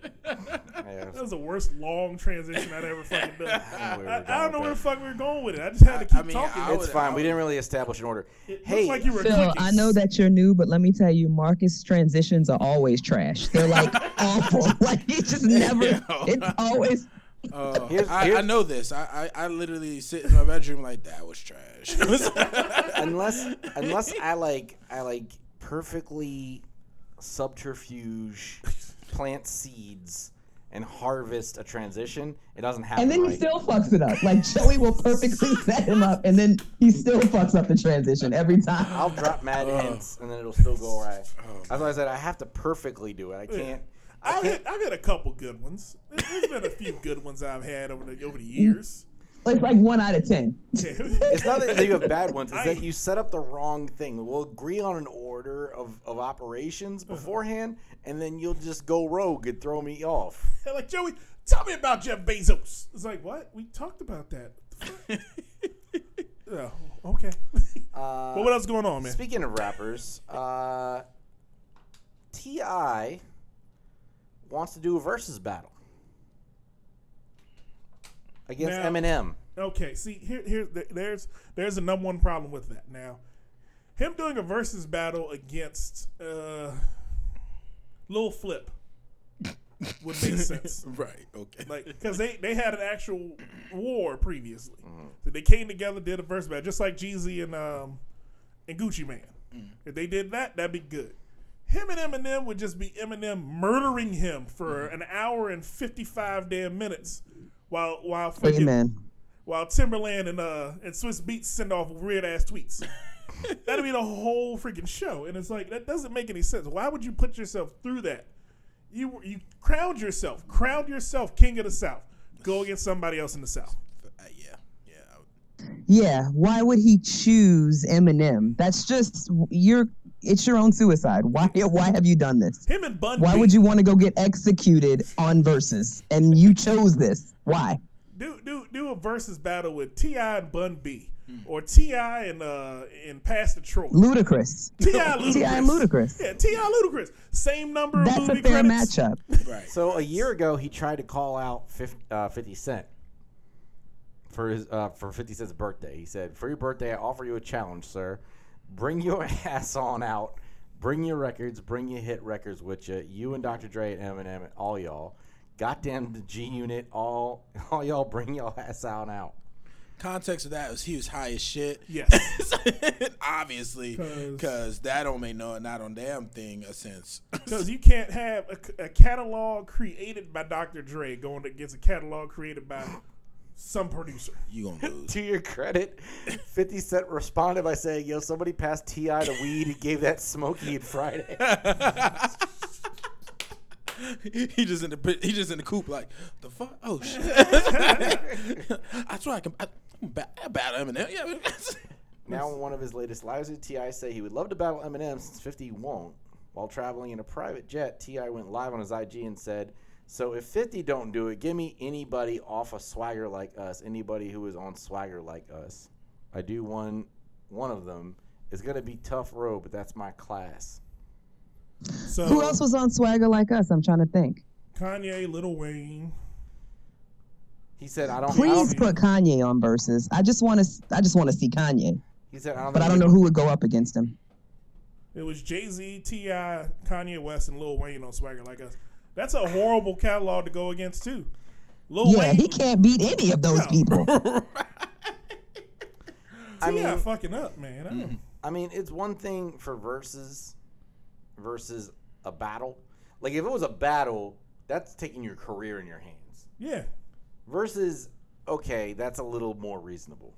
Worst transition. Yeah, That was the worst long transition I'd ever fucking done. I don't know where I, I don't know where the fuck we were going with it. I just had to keep I mean, talking. I It's would- fine. We didn't really establish an order. it hey, looked like you were Phil, clicking. I know that you're new, but let me tell you, Marcus transitions are always trash. They're like awful. Like he just never. It's always. Uh, Here's- I, here's- I know this. I, I I literally sit in my bedroom like that was trash. unless unless I like I like perfectly subterfuge plant seeds and harvest a transition, it doesn't happen. And then he still fucks it up. Like Joey will perfectly set him up, and then he still fucks up the transition every time. I'll drop mad oh. hints and then it'll still go right. Oh, That's why I said I have to perfectly do it. I can't. I I've can't. had, I've had a couple good ones. There- There's been a few good ones I've had over the over the years. It's like one out of ten. It's not that you have bad ones. It's I- that you set up the wrong thing. We'll agree on an order of, of operations Uh-huh. beforehand, and then you'll just go rogue and throw me off. They're like, Joey, tell me about Jeff Bezos. It's like, what? We talked about that. oh, okay. Uh, but what else is going on, man? Speaking of rappers, uh, T.I. wants to do a versus battle against Now- Eminem. Okay, see here, here, there's there's a number one problem with that. Now, him doing a versus battle against uh, Lil Flip would make sense. right. Okay. like because they they had an actual war previously. Mm-hmm. So they came together, did a verse battle, just like Jeezy and um and Gucci Mane. Mm. If they did that, that'd be good. him and Eminem would just be Eminem murdering him for Mm-hmm. an hour and fifty five damn minutes, while while fucking, Amen. while Timbaland and uh and Swizz Beatz send off weird ass tweets. That'd be the whole freaking show, and it's like that doesn't make any sense. Why would you put yourself through that? You you crowned yourself, crowned yourself king of the South. Go against somebody else in the South. Uh, yeah, yeah. Yeah, why would he choose Eminem? That's just you're. It's your own suicide. Why? Why have you done this? Him and Bun. Why B, would you want to go get executed on verses? And you chose this. Why? do do do a versus battle with T.I. and Bun B, or T.I. and uh and Pastor Troy? Ludacris. T.I. Ludacris. T.I. and Ludacris. Yeah, T.I. Ludacris. Same number of That's a fair credits. matchup. Right. So a year ago, he tried to call out 50, uh, 50 Cent for his uh, for 50 Cent's birthday. He said, "For your birthday, I offer you a challenge, sir. Bring your ass on out. Bring your records. Bring your hit records with you. You and Dr. Dre and Eminem and all y'all. Goddamn the G Unit. All all y'all. Bring your ass on out." Context of that was he was high as shit. Yes. obviously, because that don't make no not on damn thing a sense. Because you can't have a, a catalog created by Dr. Dre going against a catalog created by some producer. you gonna lose. To your credit, 50 Cent responded by saying, "Yo, somebody passed T.I. the weed. He gave that Smokey on Friday." he just in the he just in the coop like the fuck. Oh shit! I swear I can. I, I'm bad, I'm bad Eminem. Yeah. Now, in one of his latest lives, T.I. say he would love to battle Eminem since 50 won't. While traveling in a private jet, T.I. went live on his IG and said, "So if 50 don't do it, give me anybody off a swagger like us. Anybody who is on swagger like us. I do one. One of them is gonna be tough road, but that's my class." So Who else was on Swagger like us? I'm trying to think. Kanye, Lil Wayne. He said, "I don't." I Please don't put Kanye on verses. I just want to. I just want to see Kanye, he said, "I don't." but I don't know who would go up against him. It was Jay Z, T.I., Kanye West, and Lil Wayne on Swagger Like Us. That's a horrible catalog to go against, too. Lil Yeah, Wayne, he can't beat any of those No. people. I T.I. mean- fucking up, man. Hmm. I don't- I mean, it's one thing for versus versus a battle. Like if it was a battle, that's taking your career in your hands. Yeah. Versus, okay, that's a little more reasonable.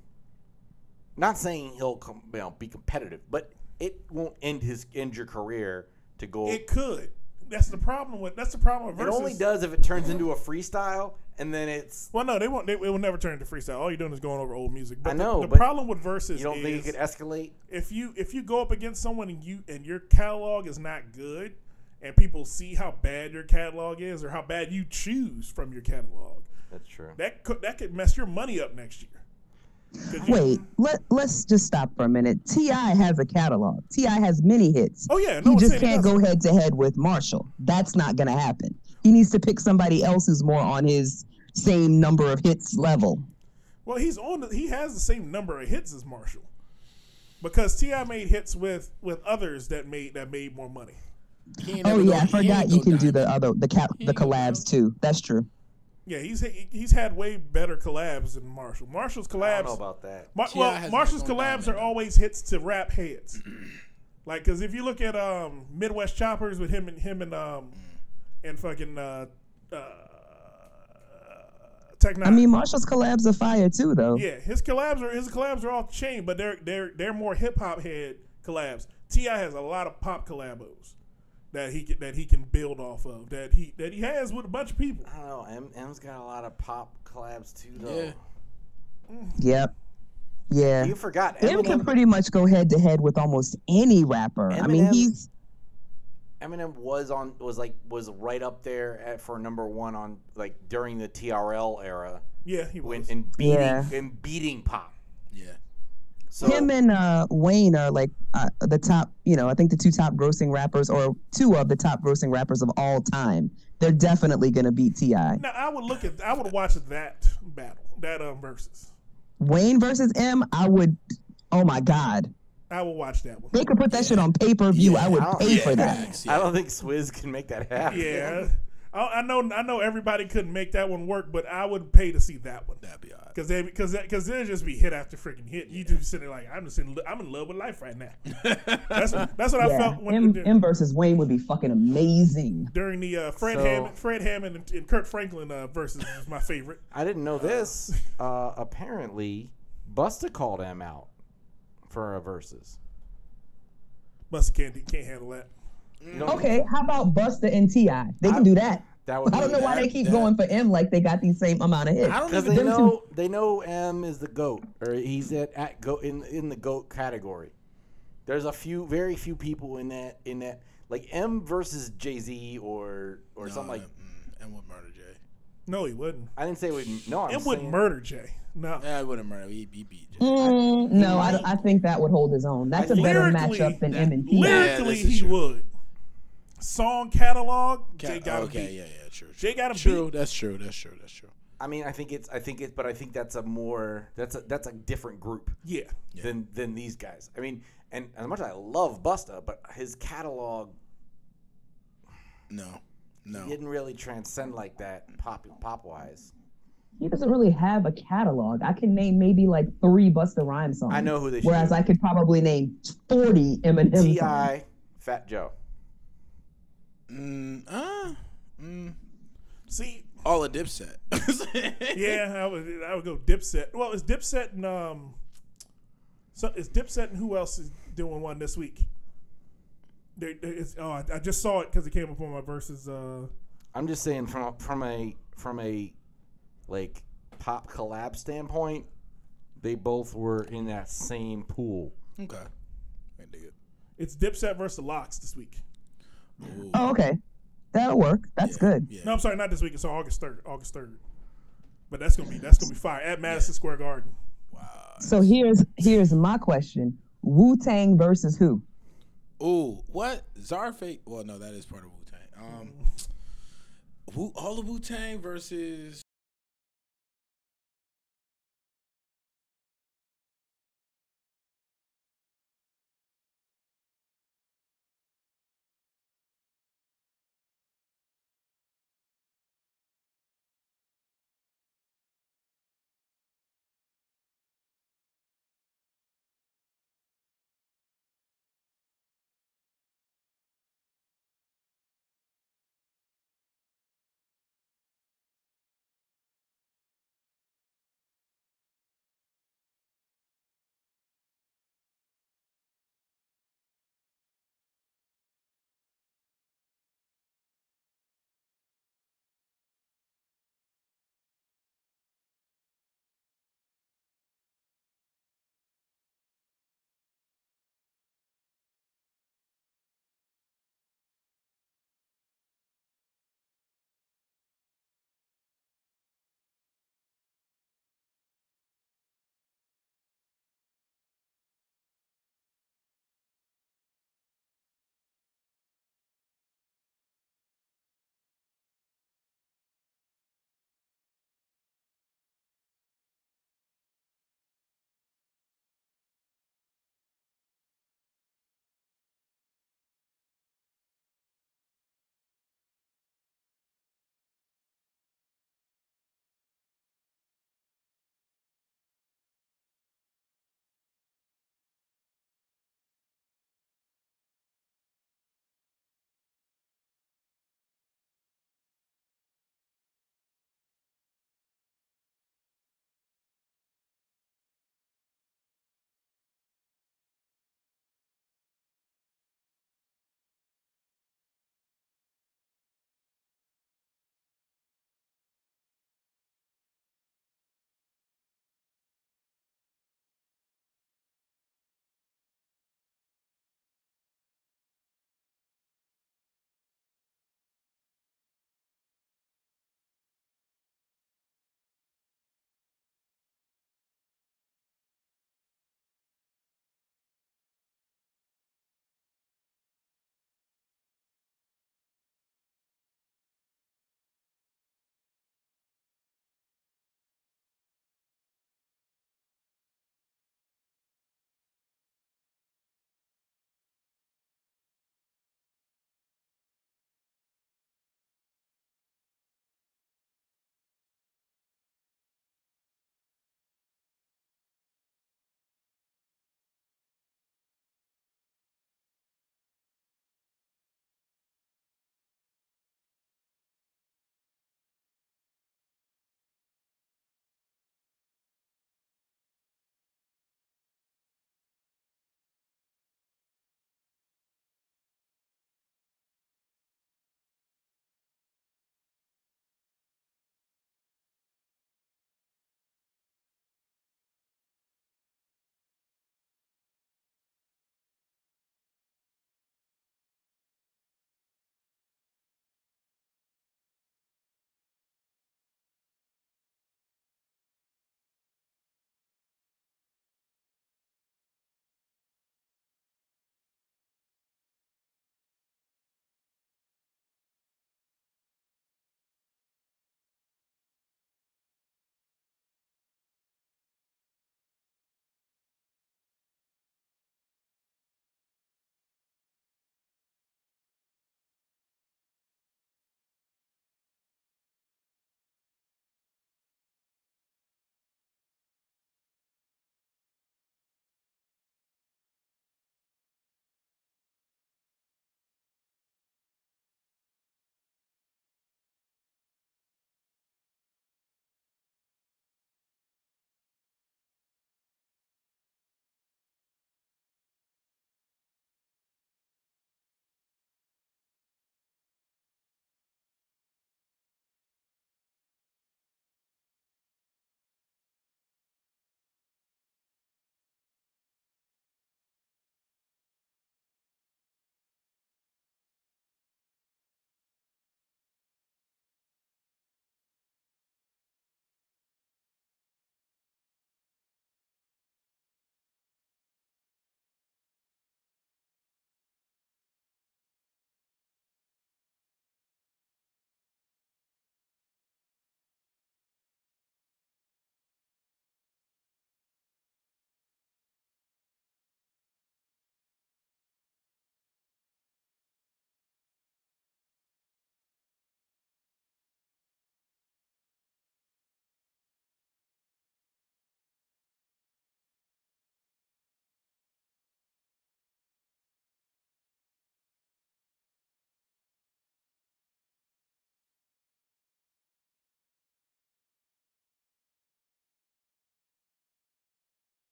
Not saying he'll com- you know, be competitive, but it won't end his end your career to go. It It, could. That's the problem with that's the problem with versus. It only does if it turns into a freestyle, and then it's. Well, no, they won't. They, it will never turn into freestyle. All you're doing is going over old music. But I the- know, the, but problem with verses, You don't is think it could escalate? if you if you go up against someone and you and your catalog is not good, and people see how bad your catalog is or how bad you choose from your catalog, That's true. that could that could mess your money up next year. 'Cause you- Wait, let let's just stop for a minute. T.I. has a catalog. T.I. has many hits. Oh yeah, no he just can't doesn't. go head to head with Marshall. That's not gonna happen. He needs to pick somebody else who's more on his same number of hits level. Well, he's on. The, he has the same number of hits as Marshall, because T.I. made hits with with others that made that made more money. Oh yeah, I forgot you go can do the other the cap the collabs too. That's true. Yeah, he's he's had way better collabs than Marshall. Marshall's collabs. I don't know about that. Mar- well, Marshall's collabs are always hits to rap heads. like, cause if you look at um, Midwest Choppers with him and him and um, and fucking uh, uh, Tech N9ne. I mean, Marshall's collabs are fire too, though. yeah, his collabs are his collabs are off the chain, but they're they're they're more hip hop head collabs. T.I. has a lot of pop collabos that he can, that he can build off of that he that he has with a bunch of people. I don't know. M- M's got a lot of pop collabs too, though. Yeah. Yep. Yeah. You forgot Him can pretty much go head to head with almost any rapper. I mean, he's Eminem was on was like was right up there at, for number one on like during the TRL era Yeah, he when was. in beating Yeah. in beating pop. Yeah. So him and uh, Wayne are like uh, the top. You know, I think the two top grossing rappers, or two of the top grossing rappers of all time. They're definitely gonna beat Ti. now I would look at I would watch that battle that um versus. Wayne versus M. I would. Oh my God. I will watch that one. They could put that shit on pay per view. I would I pay yeah. for that. Facts, I don't think Swizz can make that happen. Yeah. I, I know I know everybody couldn't make that one work, but I would pay to see that one. That'd be alright. Cause they, cause, cause they'll just be hit after freaking hit. You just sitting there like, I'm just in, I'm in love with life right now. that's what, that's what I Yeah, felt when M, the- M versus Wayne would be fucking amazing. during the uh, Fred So- Hammond, Fred Hammond and, and Kirk Franklin uh, versus is my favorite. I didn't know this. Uh, apparently, Busta called him out for a versus. Busta can't can't handle that. You don't- Okay, how about Busta and T.I.? They can do that. That would I don't be know why they keep that- going for M like they got the same amount of hits. I don't because they them two- know they know M is the goat, or he's at, at goat in in the goat category. There's a few, very few people in that in that like M versus Jay Z or or something like. mm, and would murder Jay. No, he wouldn't. I didn't say would. No, I'm It would saying- murder Jay. No. Yeah, I wouldn't murder. He, he beat Jay. Mm, no, I, don't- I think that would hold his own. That's a better Lyrically, matchup than M and Ti. Lyrically, this is he true. would. Song catalog, Ca- Jay got him okay, beat. yeah, yeah, true. Jay got him True, beat. that's true. That's true. That's true. I mean, I think it's. I think it, but I think that's a more. That's a that's a different group Yeah. than than these guys. I mean, and as much as I love Busta, but his catalog No, no. He didn't really transcend like that pop pop wise. He doesn't really have a catalog. I can name maybe like three Busta Rhymes songs. I know who they should Whereas do. I could probably name 40 Eminem songs. T.I., Fat Joe. Mm, uh, mm, See, all a Dipset. yeah, I would I would go Dipset. Well, it's Dipset and um, so it's Dipset and who else is doing one this week? There, there is, oh, I, I just saw it because it came up on my verses. Uh, I'm just saying from a, from a from a like pop collab standpoint, they both were in that same pool. Okay. I dig it. it's Dipset versus the LOX this week. Ooh, Oh, okay. That'll work. That's good. yeah. No, I'm sorry, not this week. It's on August third. August third. But that's gonna be that's gonna be fire at Madison Square Garden. Wow. So here's here's my question. Wu Tang versus who? Ooh, what? Zarfake? Well, no, that is part of Wu Tang. Um, Wu, all of Wu Tang versus